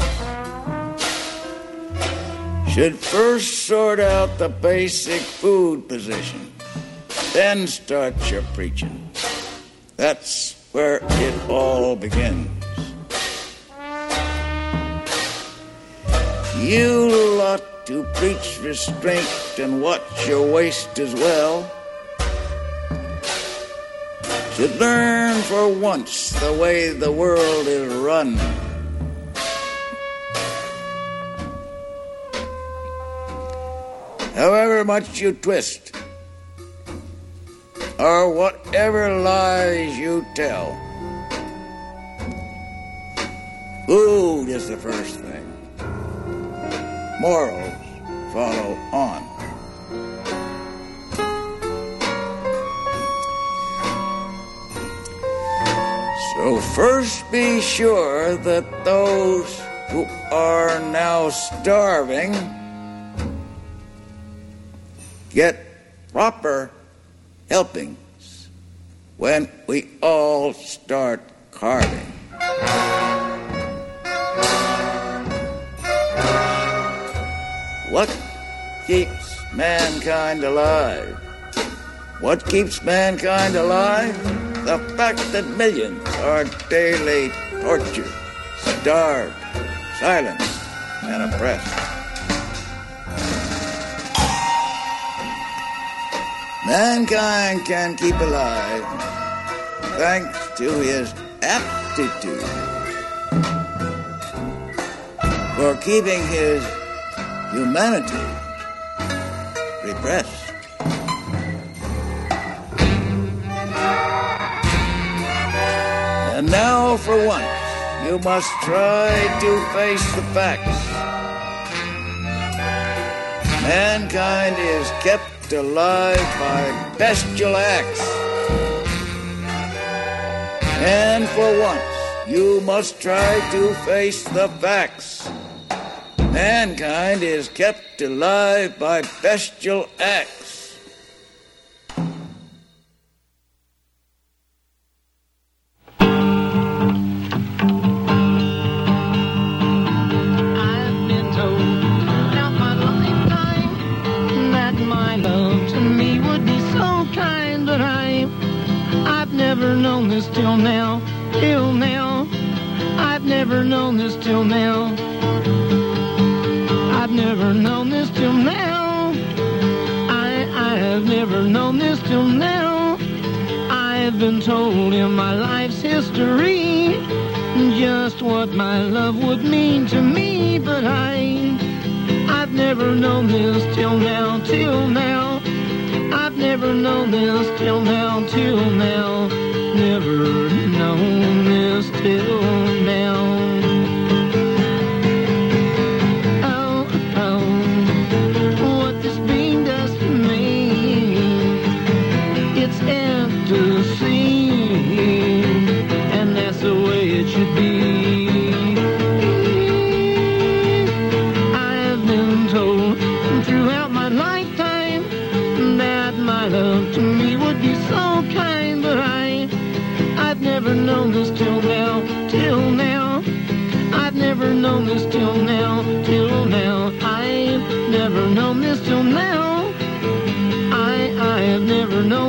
should first sort out the basic food position, then start your preaching. That's where it all begins. You lot to preach restraint and watch your waist as well should learn for once the way the world is run. However much you twist, or whatever lies you tell, food is the first thing. Morals follow on. So first be sure that those who are now starving get proper helpings when we all start carving. What keeps mankind alive? What keeps mankind alive? The fact that millions are daily tortured, starved, silenced, and oppressed. Mankind can keep alive thanks to his aptitude for keeping his humanity repressed. And now, for once, you must try to face the facts. Mankind is kept alive by bestial acts. And for once, you must try to face the facts. Mankind is kept alive by bestial acts. I've been told throughout my lifetime that my love to me would be so kind, but I, I've never known this till now, till now. I've never known this till now. I've never known this till now. I, I have never known this till now. I've been told in my life's history just what my love would mean to me, but I, I've never known this till now, till now. I've never known this till now, till now. Never known this till now.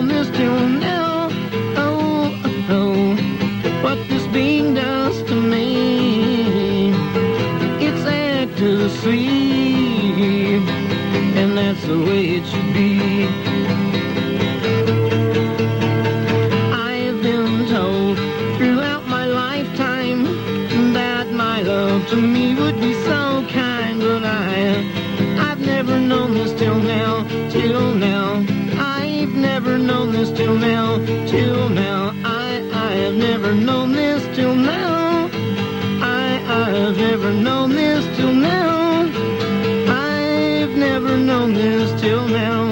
this till now. Oh, oh, oh, what this being does to me, it's ecstasy, and that's the way it should be. I've been told throughout my lifetime that my love to me would be so kind, but I, I've never known this till now, till now never known this till now, till now. I, I have never known this till now. I, I have never known this till now. I've never known this till now.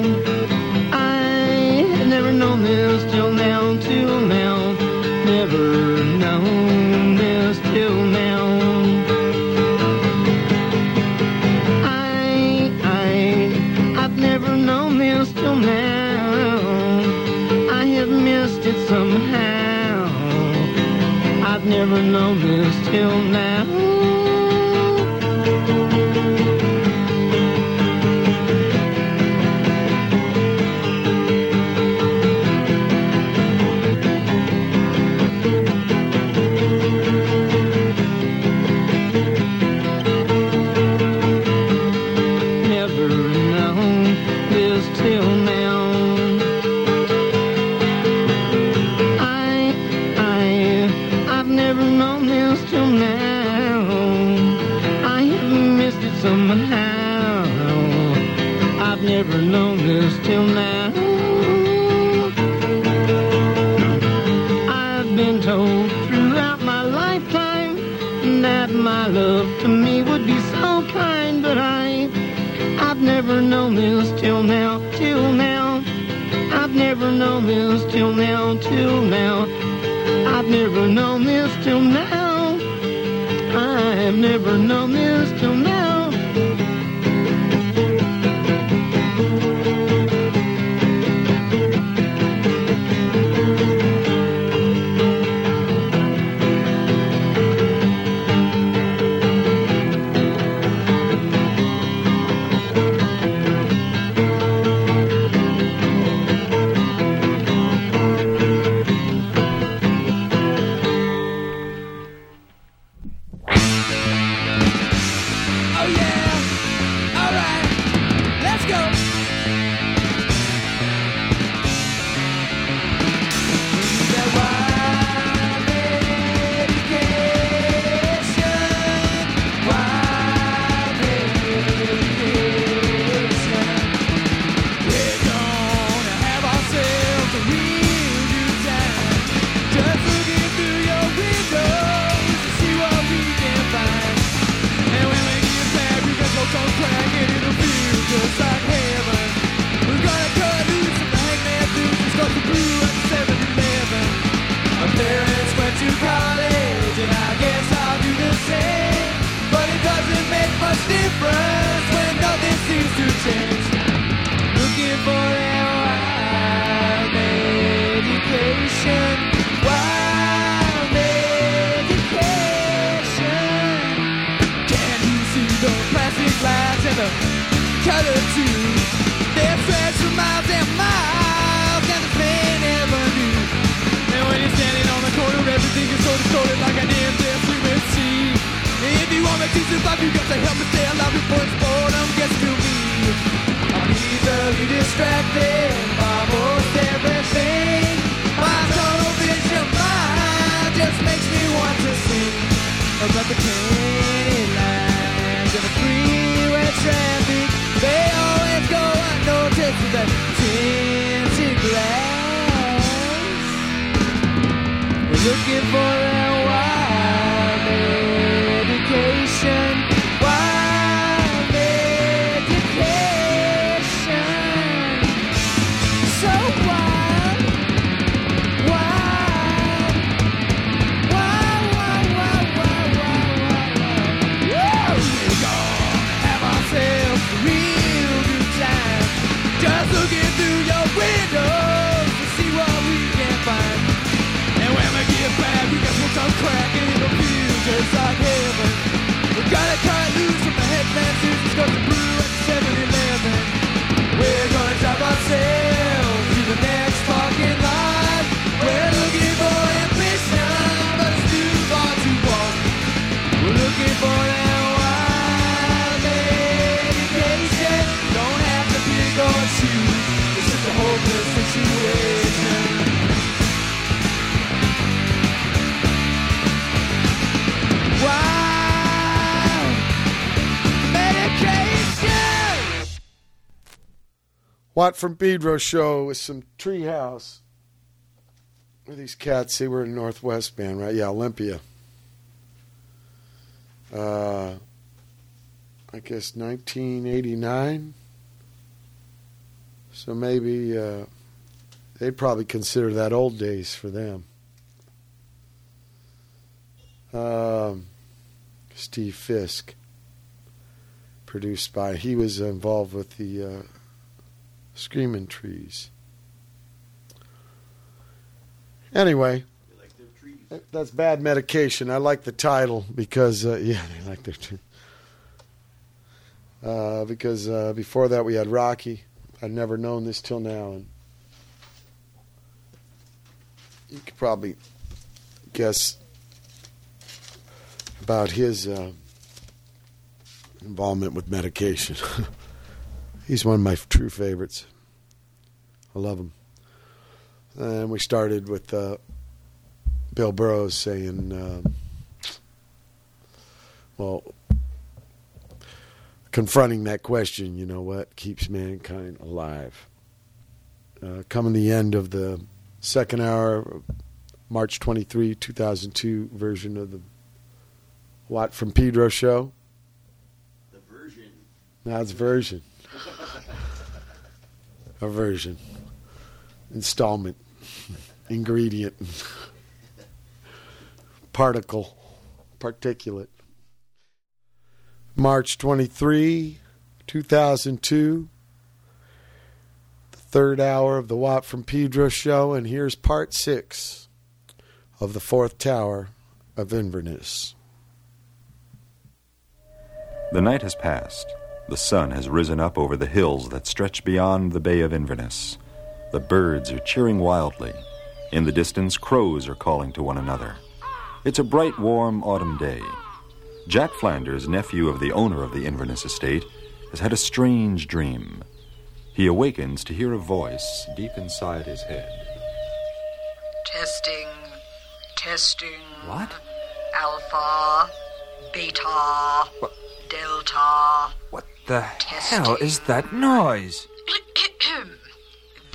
never known this till now. known this till now, till now. I've never known this till now. I have never known this. Watt from Pedro show with some Treehouse. Where these cats? They were in Northwest band, right? Yeah, Olympia. Uh, I guess 1989. So maybe uh, they'd probably consider that old days for them. Um, Steve Fisk, produced by. He was involved with the. Uh, Screaming Trees. Anyway, that's bad medication. I like the title because uh, *laughs* yeah, they like their trees. Uh, because uh, before that we had Roky. I'd never known this till now, and you could probably guess about his uh, involvement with medication. *laughs* He's one of my true favorites. I love him. And we started with uh, Bill Burroughs saying, um, well, confronting that question, you know, what keeps mankind alive? Uh, coming the end of the second hour, March 23, 2002 version of the Watt from Pedro show. The version. That's version. *laughs* A version. Installment. Ingredient. Particle. Particulate. March 23, 2002. The third hour of the Watt from Pedro show, and here's part six of the fourth tower of Inverness. The night has passed. The sun has risen up over the hills that stretch beyond the Bay of Inverness. The birds are cheering wildly. In the distance, crows are calling to one another. It's a bright, warm autumn day. Jack Flanders, nephew of the owner of the Inverness estate, has had a strange dream. He awakens to hear a voice deep inside his head. Testing. Testing. What? Alpha. Beta. Delta. What the hell is that noise?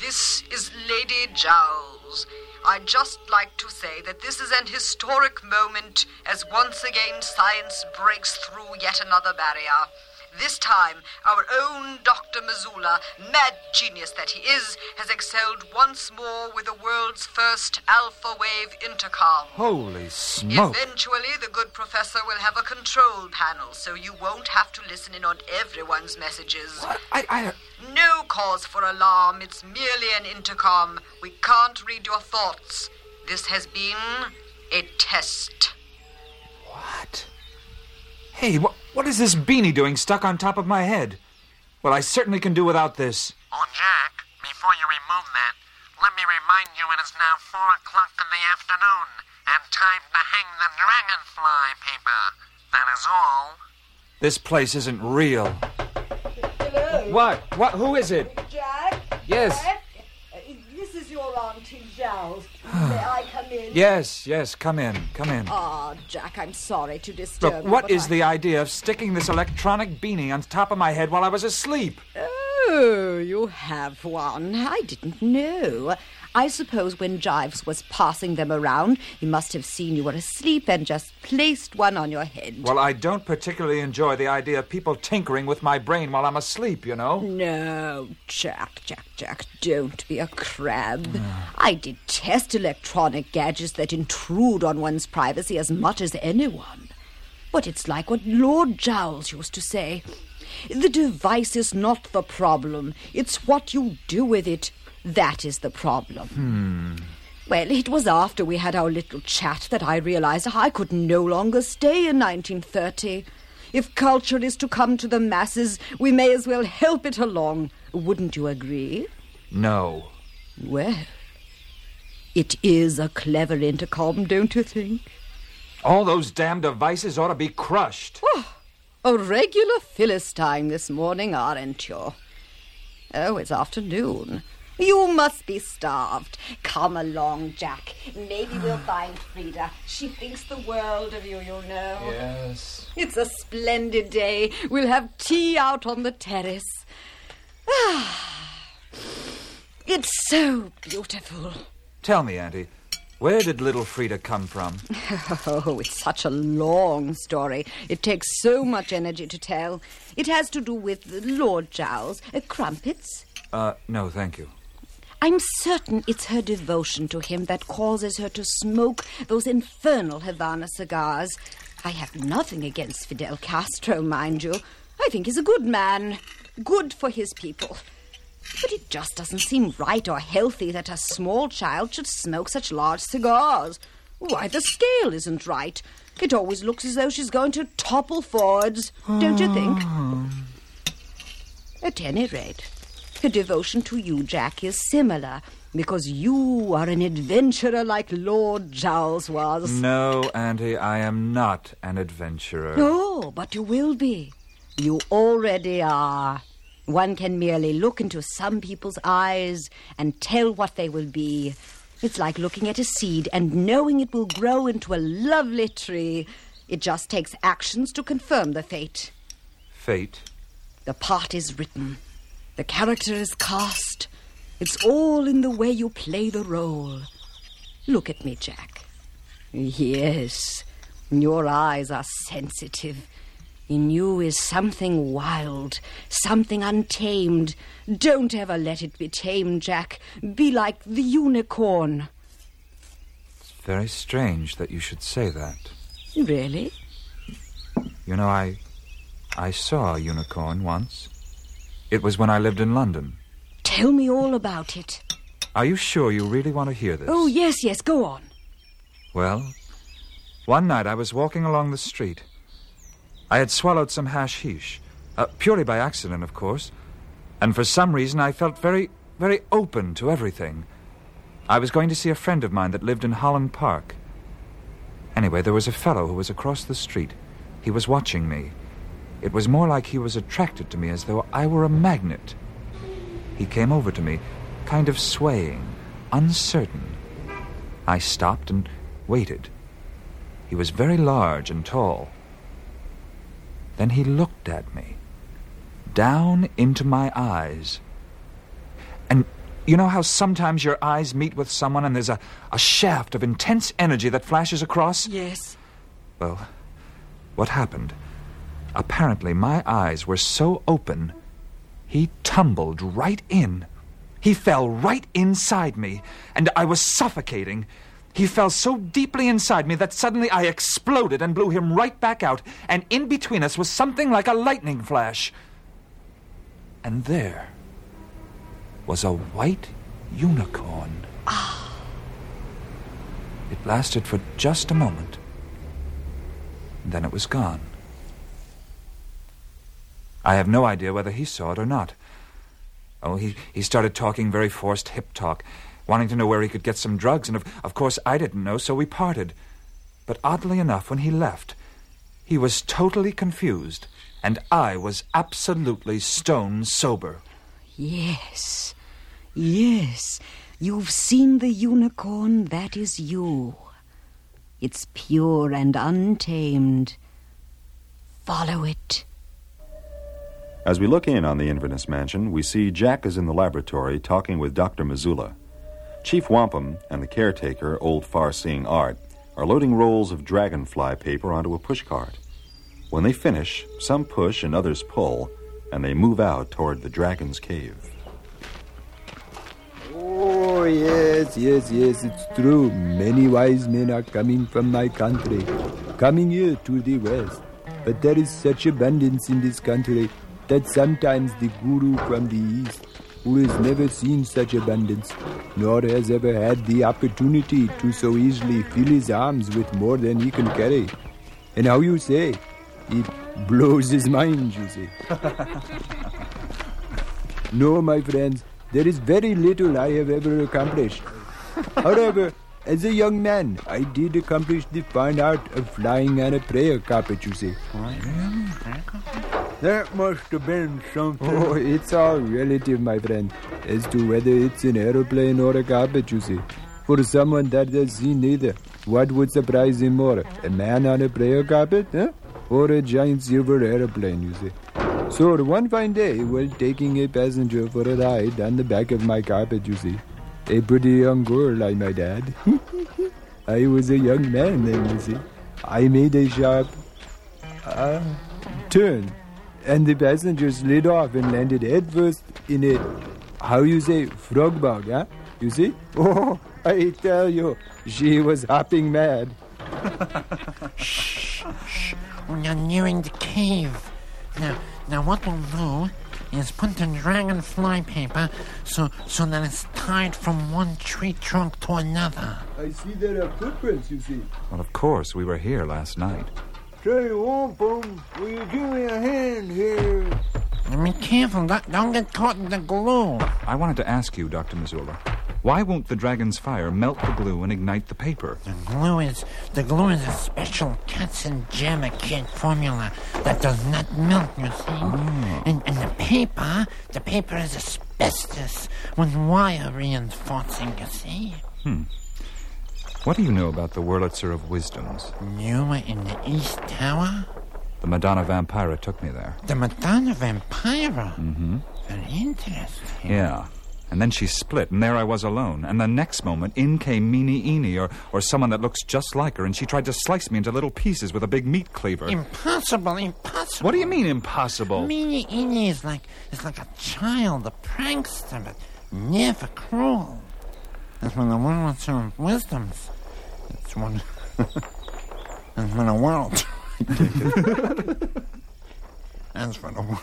This is Lady Jowls. I'd just like to say that this is an historic moment as once again science breaks through yet another barrier. This time, our own Dr. Mazoola, mad genius that he is, has excelled once more with the world's first alpha wave intercom. Holy smoke. Eventually, the good professor will have a control panel, so you won't have to listen in on everyone's messages. I, I, No cause for alarm. It's merely an intercom. We can't read your thoughts. This has been a test. What? Hey, what, what is this beanie doing stuck on top of my head? Well, I certainly can do without this. Oh, Jack, before you remove that, let me remind you it is now four o'clock in the afternoon and time to hang the dragonfly paper. That is all. This place isn't real. Hello? What? What? Who is it? Jack? Yes. Jack? Uh, This is your Auntie Jowls. May I come in? Yes, yes, come in, come in. Ah, Jack, I'm sorry to disturb Look, you. what is I- the idea of sticking this electronic beanie on top of my head while I was asleep? Oh, you have one. I didn't know. I suppose when Jives was passing them around, he must have seen you were asleep and just placed one on your head. Well, I don't particularly enjoy the idea of people tinkering with my brain while I'm asleep, you know? No, Jack, Jack, Jack, don't be a crab. I detest electronic gadgets that intrude on one's privacy as much as anyone. But it's like what Lord Jowls used to say the device is not the problem, it's what you do with it. That is the problem. Hmm. Well, it was after we had our little chat that I realized I could no longer stay in 1930. If culture is to come to the masses, we may as well help it along. Wouldn't you agree? No. Well, it is a clever intercom, don't you think? All those damn devices ought to be crushed. A regular Philistine this morning, aren't you? Oh, it's afternoon. You must be starved. Come along, Jack. Maybe we'll *sighs* find Frieda. She thinks the world of you, you know. Yes. It's a splendid day. We'll have tea out on the terrace. Ah, *sighs* it's so beautiful. Tell me, Auntie, where did little Frieda come from? *laughs* Oh, it's such a long story. It takes so much energy to tell. It has to do with Lord Jowls, uh, crumpets. Uh, no, thank you. I'm certain it's her devotion to him that causes her to smoke those infernal Havana cigars. I have nothing against Fidel Castro, mind you. I think he's a good man, good for his people. But it just doesn't seem right or healthy that a small child should smoke such large cigars. Why, the scale isn't right. It always looks as though she's going to topple forwards, don't you think? Ah. At any rate, her devotion to you, Jack, is similar because you are an adventurer like Lord Jowls was. No, Auntie, I am not an adventurer. No, but you will be. You already are. One can merely look into some people's eyes and tell what they will be. It's like looking at a seed and knowing it will grow into a lovely tree. It just takes actions to confirm the fate. Fate? The part is written. The character is cast. It's all in the way you play the role. Look at me, Jack. Yes, your eyes are sensitive. In you is something wild, something untamed. Don't ever let it be tamed, Jack. Be like the unicorn. It's very strange that you should say that. Really? You know, I. I saw a unicorn once. It was when I lived in London. Tell me all about it. Are you sure you really want to hear this? Oh, yes, yes, go on. Well, one night I was walking along the street. I had swallowed some hashish, uh, purely by accident, of course, and for some reason I felt very, very open to everything. I was going to see a friend of mine that lived in Holland Park. Anyway, there was a fellow who was across the street. He was watching me. It was more like he was attracted to me as though I were a magnet. He came over to me, kind of swaying, uncertain. I stopped and waited. He was very large and tall. Then he looked at me, down into my eyes. And you know how sometimes your eyes meet with someone and there's a, a shaft of intense energy that flashes across? Yes. Well, what happened? Apparently, my eyes were so open, he tumbled right in. He fell right inside me, and I was suffocating. He fell so deeply inside me that suddenly I exploded and blew him right back out, and in between us was something like a lightning flash. And there was a white unicorn. Ah. It lasted for just a moment. Then it was gone. I have no idea whether he saw it or not. Oh, he, he started talking very forced hip talk, wanting to know where he could get some drugs, and of, of course I didn't know, so we parted. But oddly enough, when he left, he was totally confused, and I was absolutely stone sober. Yes. Yes. You've seen the unicorn, that is you. It's pure and untamed. Follow it. As we look in on the Inverness mansion, we see Jack is in the laboratory talking with Dr. Mazoola. Chief Wampum and the caretaker, old far seeing Art, are loading rolls of dragonfly paper onto a pushcart. When they finish, some push and others pull, and they move out toward the dragon's cave. Oh, yes, yes, yes, it's true. Many wise men are coming from my country, coming here to the west. But there is such abundance in this country that sometimes the guru from the east, who has never seen such abundance, nor has ever had the opportunity to so easily fill his arms with more than he can carry. And how you say, it blows his mind, you see. *laughs* no, my friends, there is very little I have ever accomplished. However, as a young man, I did accomplish the fine art of flying on a prayer carpet, you see. That must have been something. Oh, it's all relative, my friend, as to whether it's an aeroplane or a carpet, you see. For someone that has seen neither, what would surprise him more? A man on a prayer carpet, huh? Or a giant silver aeroplane, you see. So, one fine day, while taking a passenger for a ride on the back of my carpet, you see, a pretty young girl, I might add. *laughs* I was a young man then, you see. I made a sharp uh, turn, and the passenger slid off and landed headfirst in a, how you say, frog bog, huh? You see? *laughs* Oh, I tell you, she was hopping mad. *laughs* shh, shh. We are nearing the cave. Now, now what we'll do is put the dragonfly paper so so that it's tied from one tree trunk to another. I see there are footprints, you see. Well, of course, we were here last night. Say, Wampum, will you give me a hand here? And be careful, don't, don't get caught in the glue. I wanted to ask you, Dr. Mazoola, why won't the dragon's fire melt the glue and ignite the paper? The glue is the glue is a special Katzenjammer formula that does not melt, you see. Oh. And, and the paper, the paper is asbestos with wire reinforcing, you see. Hmm. What do you know about the Wurlitzer of Wisdoms? You were in the East Tower? The Madonna Vampira took me there. The Madonna Vampira? Mm-hmm. Very interesting. Yeah. And then she split, and there I was alone. And the next moment, in came Meanie Eenie, or, or someone that looks just like her, and she tried to slice me into little pieces with a big meat cleaver. Impossible, impossible. What do you mean, impossible? Meanie Eenie is like, is like a child, a prankster, but never cruel. That's when the Wurlitzer of Wisdoms. It's one. *laughs* *laughs* That's when the world. That's for the world.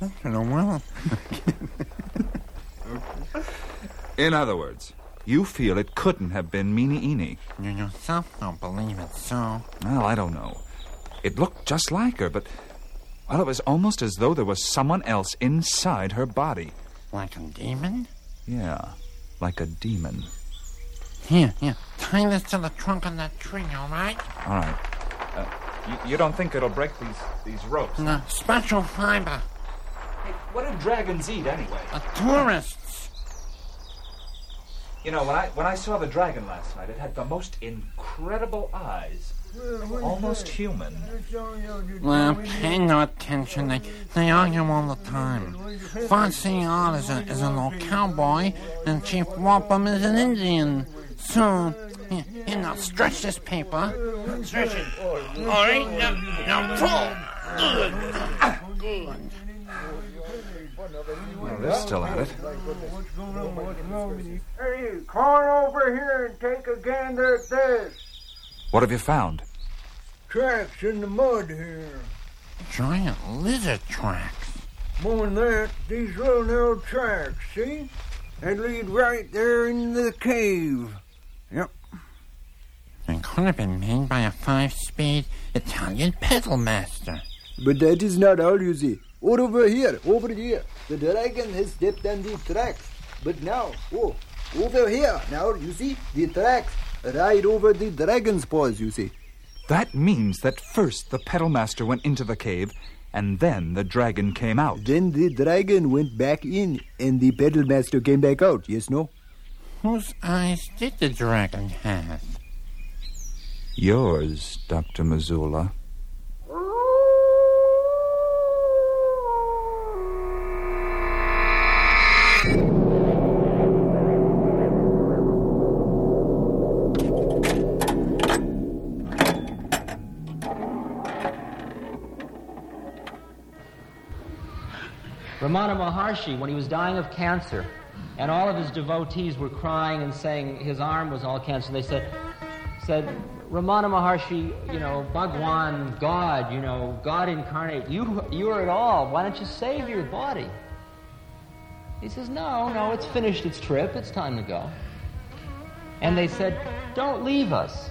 That's *laughs* for the world. In other words, you feel it couldn't have been Meanie Eenie. You yourself don't believe it, so. Well, I don't know. It looked just like her, but. Well, it was almost as though there was someone else inside her body. Like a demon? Yeah, like a demon. Here, here. Tie this to the trunk of that tree, all right? All right. Uh, you, you don't think it'll break these, these ropes? No, special fiber. Hey, what do dragons eat anyway? The tourists. You know, when I when I saw the dragon last night, it had the most incredible eyes. Almost human. Well, pay no attention. They, they argue all the time. Farcion is a, is a little cowboy, and Chief Wampum is an Indian. So, here, here, now stretch this paper. Stretch it. All right, now, now pull. Good. Good. Well, they're still at it. Hey, come on over here and take a gander at this. What have you found? Tracks in the mud here. Giant lizard tracks. More than that, these little narrow tracks, see? They lead right there into the cave. Yep. They could have been made by a five-speed Italian pedal master. But that is not all, you see. Or over here, over here. The dragon has stepped on these tracks. But now, oh, over here, now, you see, the tracks right over the dragon's paws, you see. That means that first the pedal master went into the cave, and then the dragon came out. Then the dragon went back in, and the pedal master came back out, yes, no? Whose eyes did the dragon have? Yours, Dr. Mazoola. Ramana Maharshi, when he was dying of cancer, and all of his devotees were crying and saying his arm was all cancer, they said, said, Ramana Maharshi, you know, Bhagwan, God, you know, God incarnate, you, you are it all. Why don't you save your body? He says, No, no, it's finished its trip. It's time to go. And they said, Don't leave us.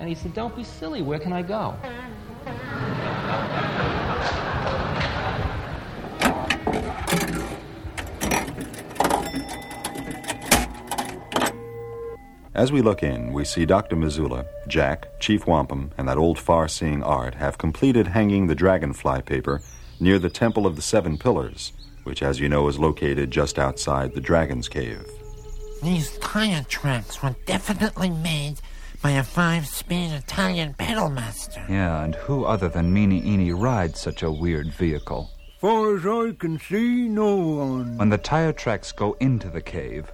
And he said, Don't be silly. Where can I go? As we look in, we see Dr. Mazoola, Jack, Chief Wampum, and that old far seeing Art have completed hanging the dragonfly paper near the Temple of the Seven Pillars, which, as you know, is located just outside the Dragon's Cave. These tire tracks were definitely made by a five-speed Italian pedal master. Yeah, and who other than Meanie Eenie rides such a weird vehicle? Far as I can see, no one. When the tire tracks go into the cave,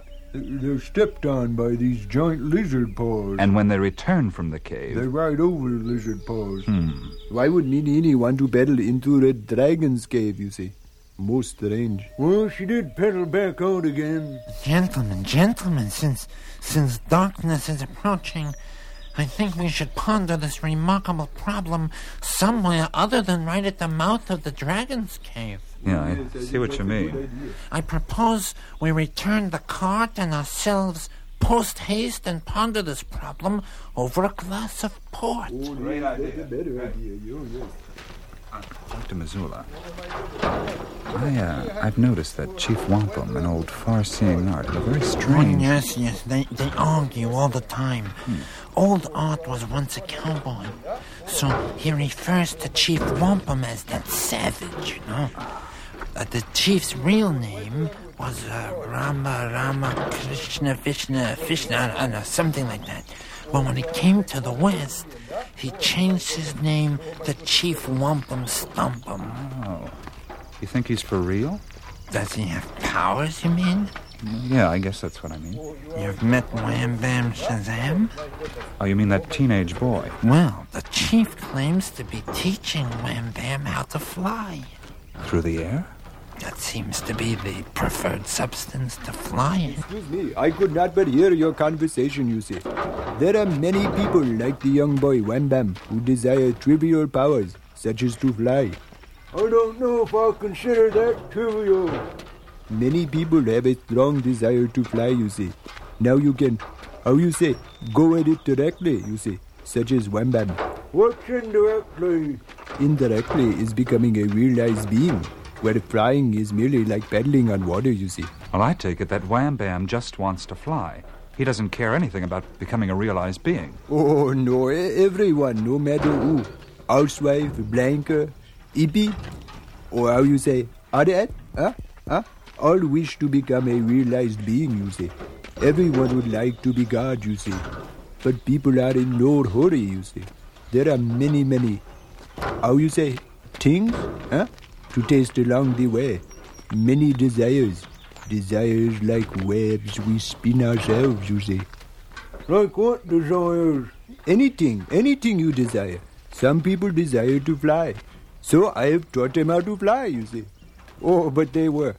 They're stepped on by these giant lizard paws. and when they return from the cave, They ride over the lizard paws. Hmm. Why would Nini want to pedal into the dragon's cave, you see? Most strange. Well, she did pedal back out again. Gentlemen, gentlemen, since since darkness is approaching, I think we should ponder this remarkable problem somewhere other than right at the mouth of the dragon's cave. Yeah, I see what you mean. I propose we return the cart and ourselves post haste and ponder this problem over a glass of port. Great idea. better idea. Dr. Mazoola, I, uh, I've noticed that Chief Wampum and old far-seeing Art are a very Oh, strange... yes, yes, they, they argue all the time. Old Art was once a cowboy, so he refers to Chief Wampum as that savage, you know. Uh, the chief's real name was uh, Rama Rama Krishna Vishna Vishna, I know, something like that. But when he came to the west, he changed his name to Chief Wampum Stumpum. Oh. You think he's for real? Does he have powers, you mean? Yeah, I guess that's what I mean. You've met Wham Bam Shazam? Oh, you mean that teenage boy? Well, the chief claims to be teaching Wham Bam how to fly. Through the air? That seems to be the preferred substance to fly in. Excuse me, I could not but hear your conversation, you see. There are many people like the young boy Wham Bam who desire trivial powers, such as to fly. I don't know if I'll consider that trivial. Many people have a strong desire to fly, you see. Now you can, how you say, go at it directly, you see, such as Wham Bam. What's indirectly? Indirectly is becoming a realized being, where flying is merely like paddling on water, you see. Well, I take it that Wham Bam just wants to fly. He doesn't care anything about becoming a realized being. Oh, no, e- everyone, no matter who. Housewife, blanker, hippie, or how you say, adet, huh? Huh? All wish to become a realized being, you see. Everyone would like to be God, you see. But people are in no hurry, you see. There are many, many, how you say, things, huh? To taste along the way. Many desires. Desires like webs we spin ourselves, you see. Like what desires? Anything, anything you desire. Some people desire to fly. So I have taught them how to fly, you see. Oh, but they were,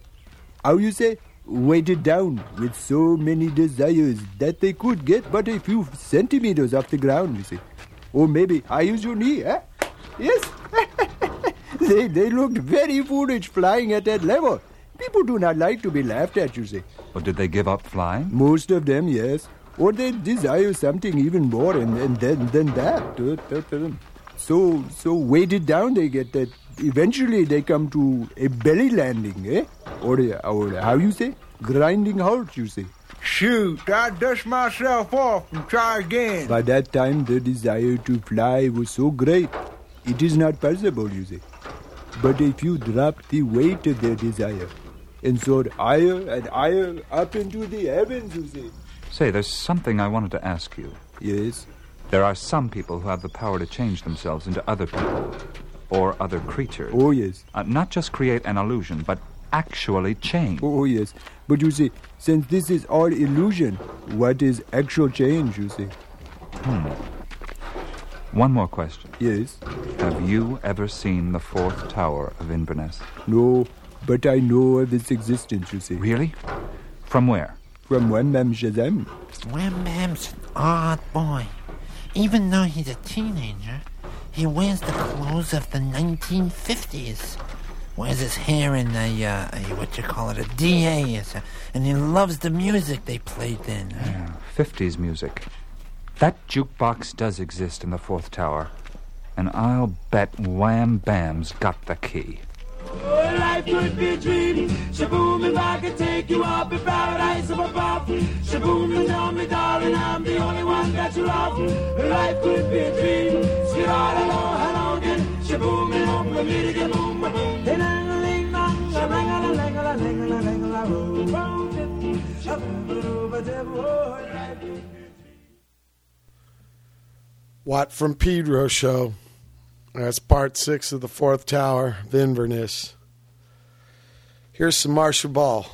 how you say, weighted down with so many desires that they could get but a few centimeters off the ground, you see. Or maybe I use your knee, eh? Yes. *laughs* they, they looked very foolish flying at that level. People do not like to be laughed at, you see. But did they give up flying? Most of them, yes. Or they desire something even more and, and then, than that. So, so weighted down they get that eventually they come to a belly landing, eh? Or, or how you say? Grinding halt, you say. Shoot, I dust myself off and try again. By that time, the desire to fly was so great, it is not possible, you say. But if you drop the weight of their desire and soar higher and higher up into the heavens, you say. Say, there's something I wanted to ask you. Yes? There are some people who have the power to change themselves into other people or other creatures. Oh, yes. Uh, not just create an illusion, but actually change. Oh, yes. But you see, since this is all illusion, what is actual change, you see? Hmm. One more question. Yes? Have you ever seen the fourth tower of Inverness? No, but I know of its existence, you see. Really? From where? From one Mam Shazam. Wham Bam's an odd boy. Even though he's a teenager, he wears the clothes of the 1950s. Wears his hair in a, uh, a what you call it, a DA, and he loves the music they played then. Yeah, 50s music. That jukebox does exist in the fourth tower. And I'll bet Wham Bam's got the key. Oh, life could be a dream. Shaboom, if I could take you up in paradise up above. Shaboom, and tell me, darling, I'm the only one that you love. Life could be a dream. Along, and on again. Shaboom, and boom, and meet again, boom, boom, boom. Lang, a ling, lang, a lang, a lang, a lang, a lang, a lang, a could be Watt from Pedro show. That's part six of the fourth tower of Inverness. Here's some Marcia Ball.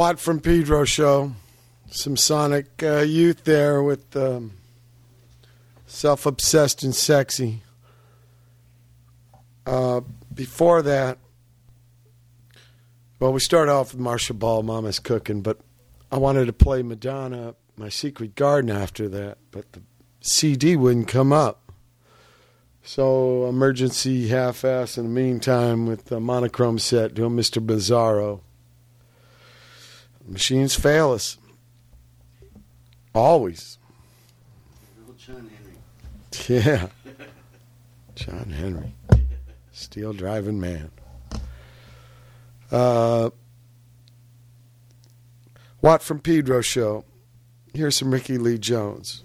Watt from Pedro show. Some Sonic uh, Youth there with um, Self Obsessed and Sexy. Uh, before that, well, we started off with Marcia Ball, Mama's Cooking, but I wanted to play Madonna, My Secret Garden after that, but the CD wouldn't come up. So, emergency half ass in the meantime with the monochrome set doing Mr. Bizarro. Machines fail us. Always. John Henry. Yeah. *laughs* John Henry. Steel driving man. Uh, Watt from Pedro show. Here's some Rickie Lee Jones.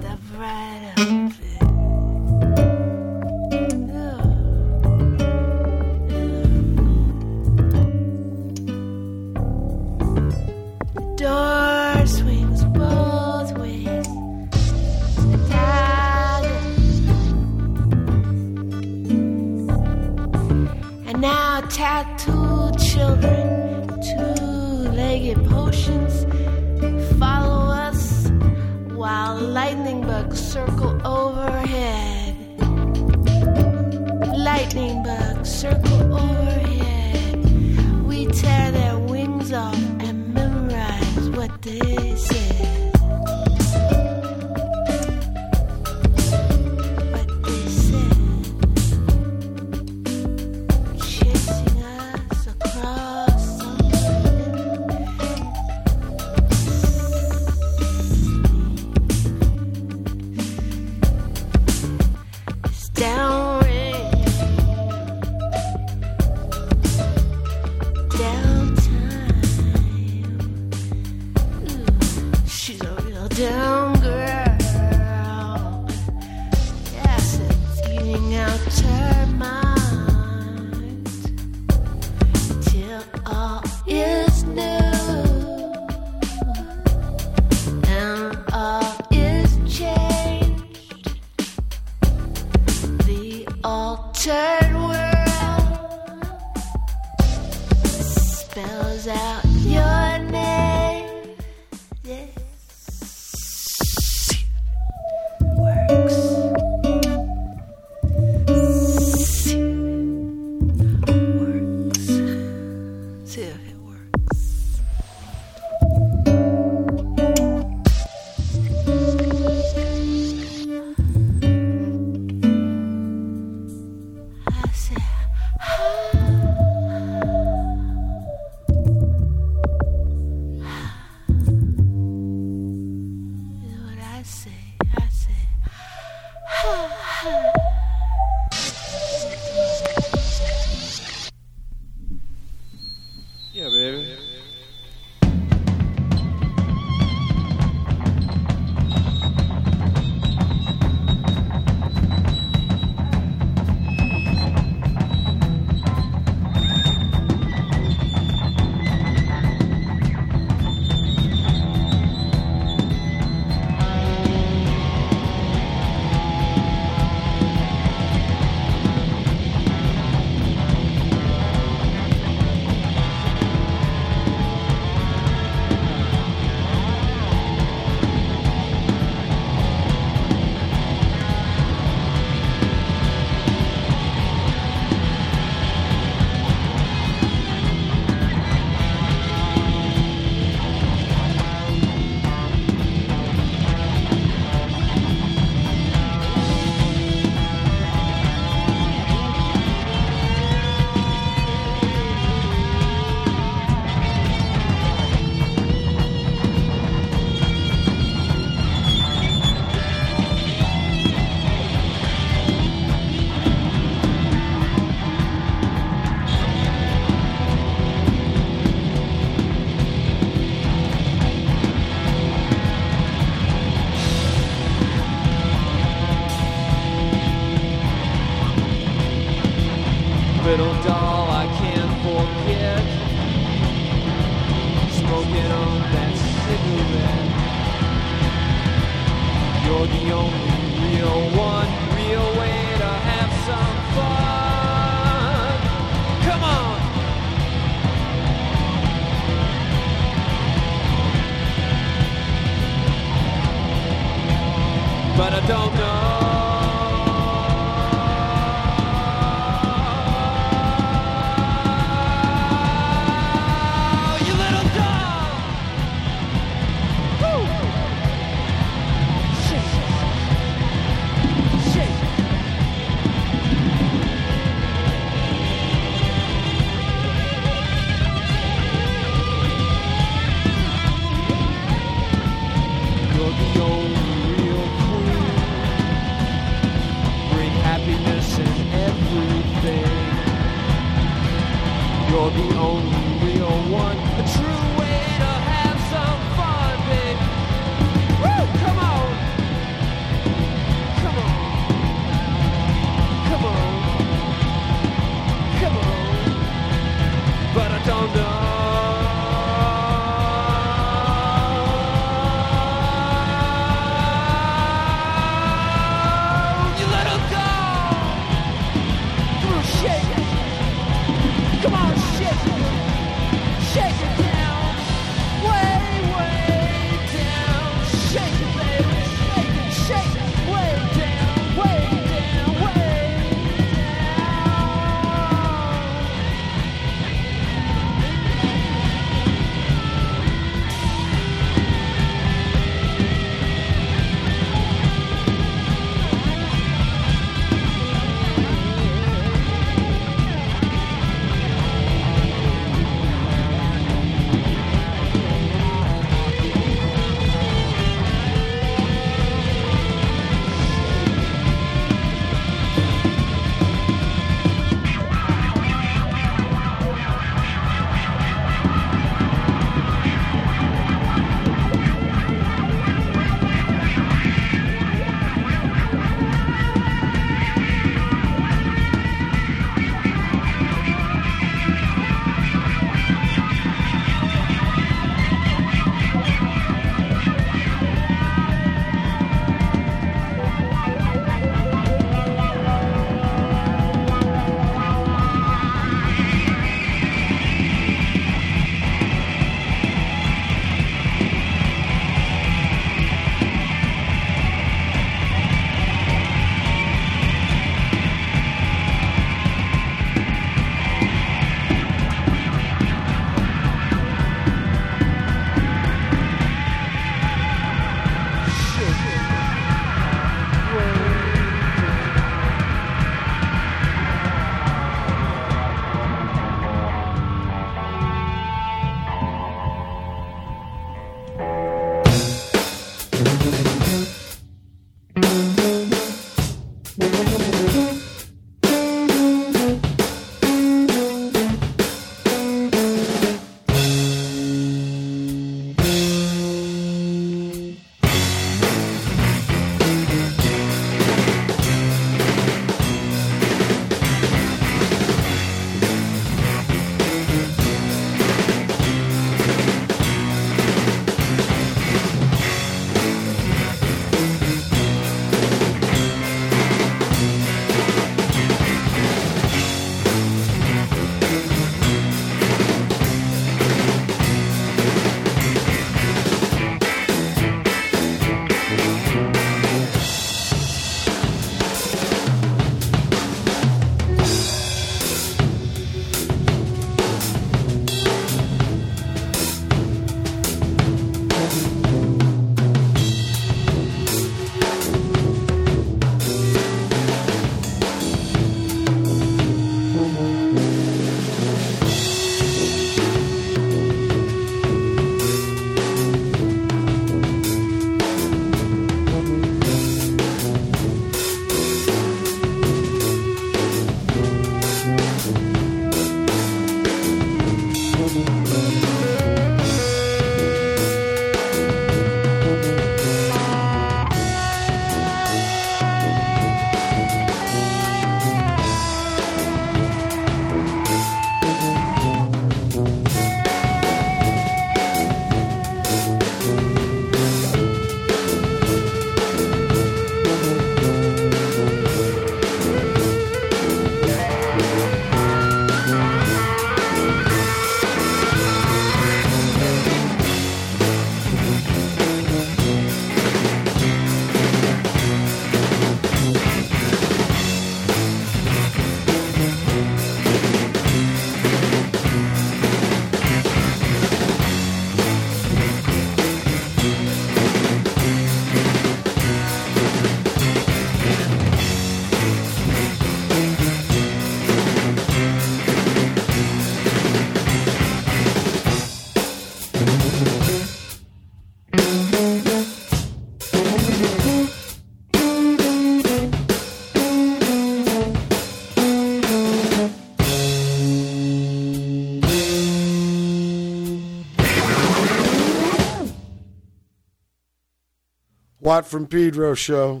Watt from Pedro show.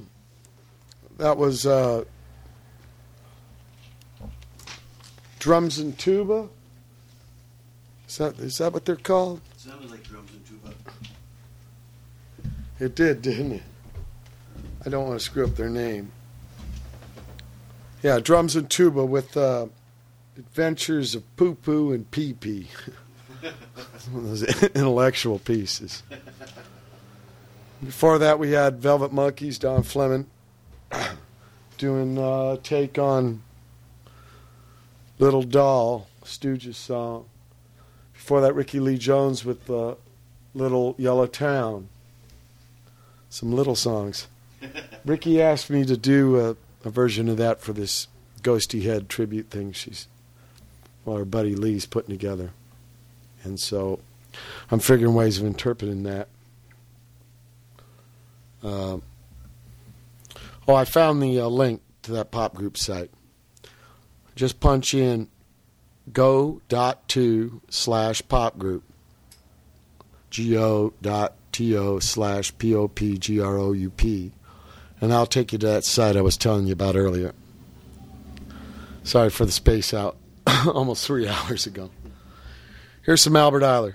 That was uh, drums and tuba. Is that is that what they're called? Sounded like drums and tuba. It did, didn't it? I don't want to screw up their name. Yeah, drums and tuba with uh, Adventures of Poo Poo and Pee Pee. *laughs* One of those *laughs* intellectual pieces. *laughs* Before that, we had Velvet Monkeys, Don Fleming, *coughs* doing uh, take on Little Doll, Stooges song. Before that, Rickie Lee Jones with uh, Little Yellow Town. Some little songs. *laughs* Ricky asked me to do a, a version of that for this Ghosty Head tribute thing she's, well, her buddy Lee's putting together. And so I'm figuring ways of interpreting that. Uh, oh, I found the uh, link to that pop group site. Just punch in go.to slash pop group. G-O dot T-O slash P-O-P-G-R-O-U-P. And I'll take you to that site I was telling you about earlier. Sorry for the space out *coughs* almost three *laughs* hours ago. Here's some Albert Ayler.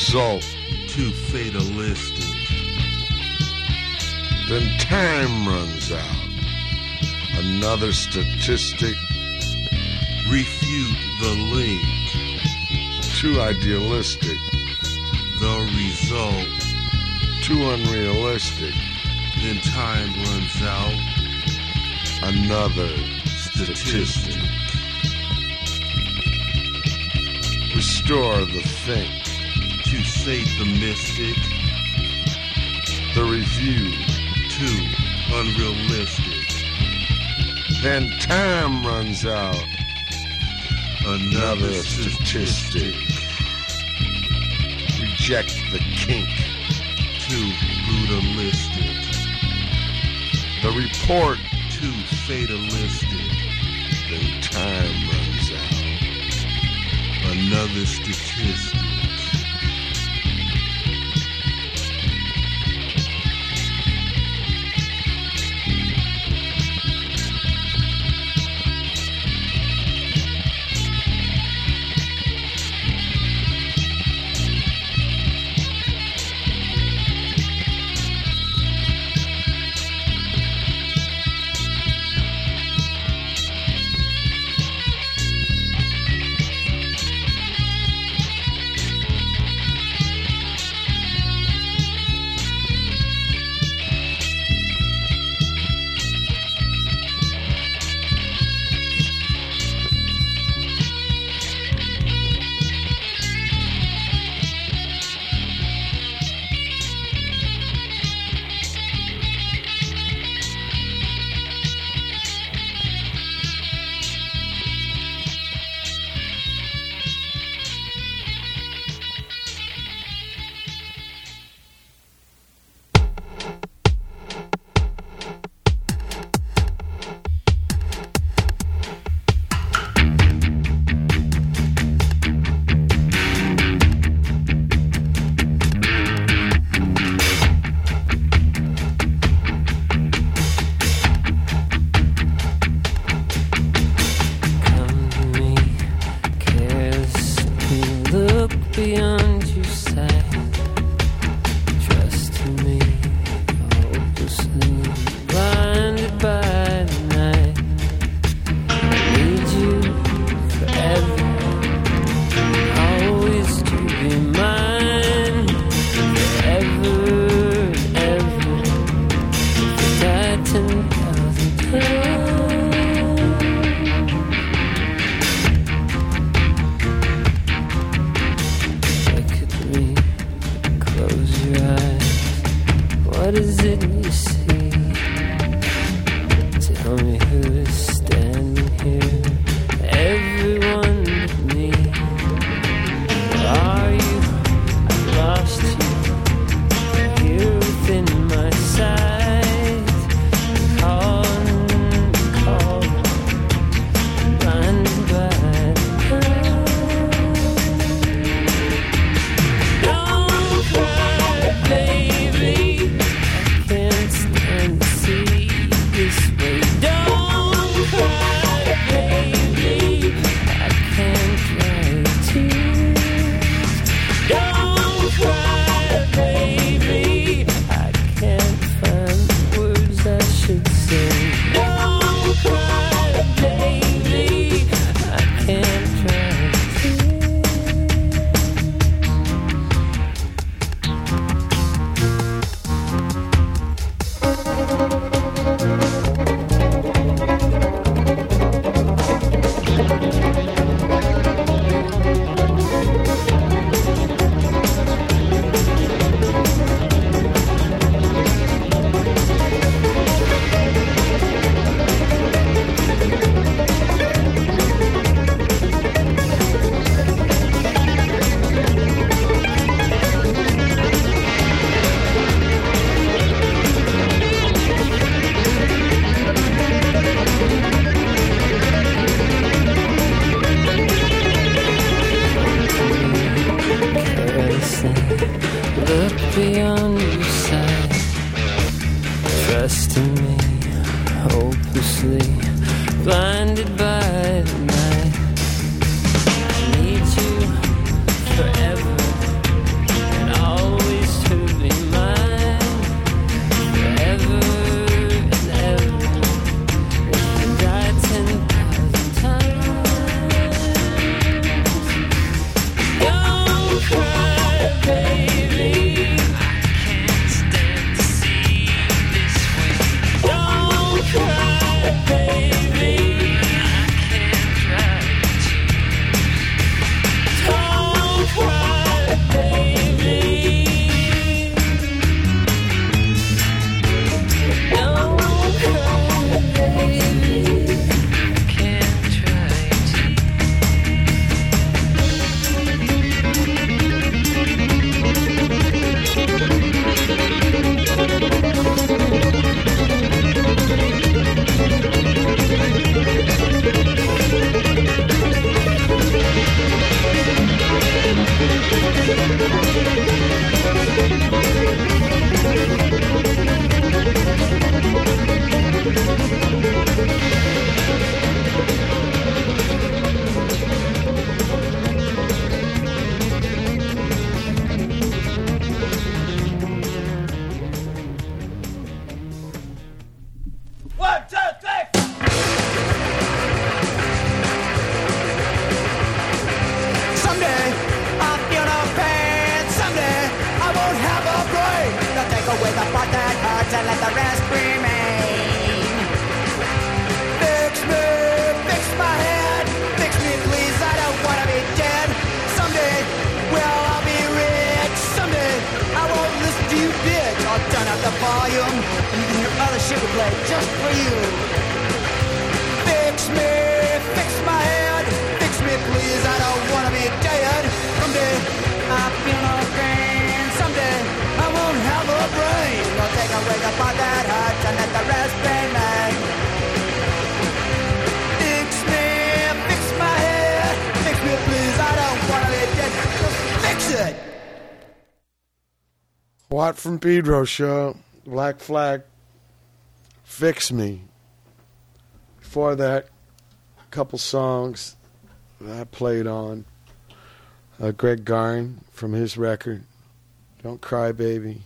Result. Too fatalistic. Then time runs out. Another statistic. Refute the link. Too idealistic. The result. Too unrealistic. Then time runs out. Another Statistic. Restore the think. Sate the mystic. The review. Too unrealistic. Then time runs out. Another statistic. Reject the kink. Too brutalistic. The report. Too fatalistic. Then time runs out. Another statistic. From Pedro show, Black Flag, Fix Me. Before that, a couple songs that I played on. Uh, Greg Garing from his record, Don't Cry Baby.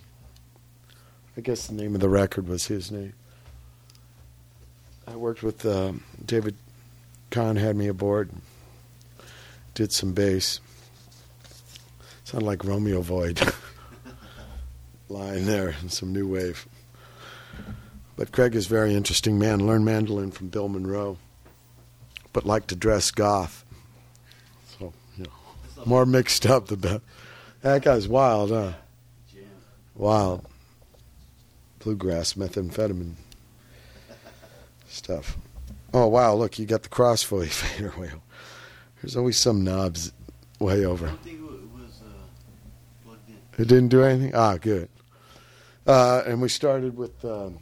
I guess the name of the record was his name. I worked with uh, David Kahne, had me aboard, did some bass. Sounded like Romeo Void. *laughs* line there and some new wave. But Craig is a very interesting man. Learned mandolin from Bill Monroe, but liked to dress goth. So, you know, more mixed up the better. That guy's wild, huh? Wild. Bluegrass, methamphetamine stuff. Oh, wow, look, you got the crossfade fader *laughs* way over. There's always some knobs way over. It didn't do anything? Ah, good. Uh, and we started with. Um,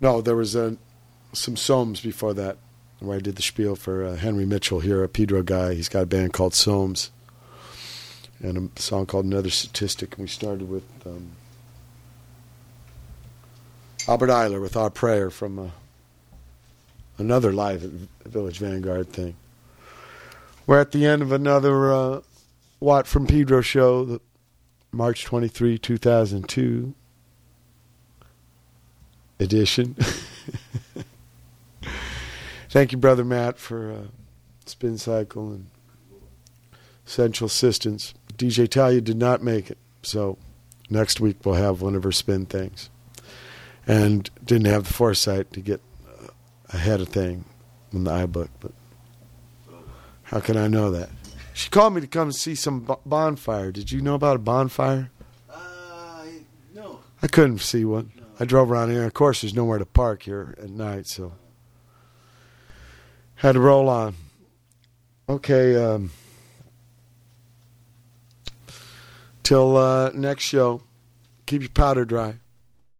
no, there was uh, some Somz before that, where I did the spiel for uh, Henry Mitchell here, a Pedro guy. He's got a band called Somz, and a song called Another Statistic. And we started with um, Albert Ayler with Our Prayer from uh, another live Village Vanguard thing. We're at the end of another uh, Watt from Pedro show, the March 23, 2002 edition. *laughs* Thank you, Brother Matt, for uh, Spin Cycle and Central Assistance. DJ Talia did not make it, so next week we'll have one of her spin things. And didn't have the foresight to get uh, ahead of thing in the iBook, but how can I know that? She called me to come see some bonfire. Did you know about a bonfire? Uh, no. I couldn't see one. I drove around here. Of course, there's nowhere to park here at night, so had to roll on. Okay. Um, till uh, next show, keep your powder dry.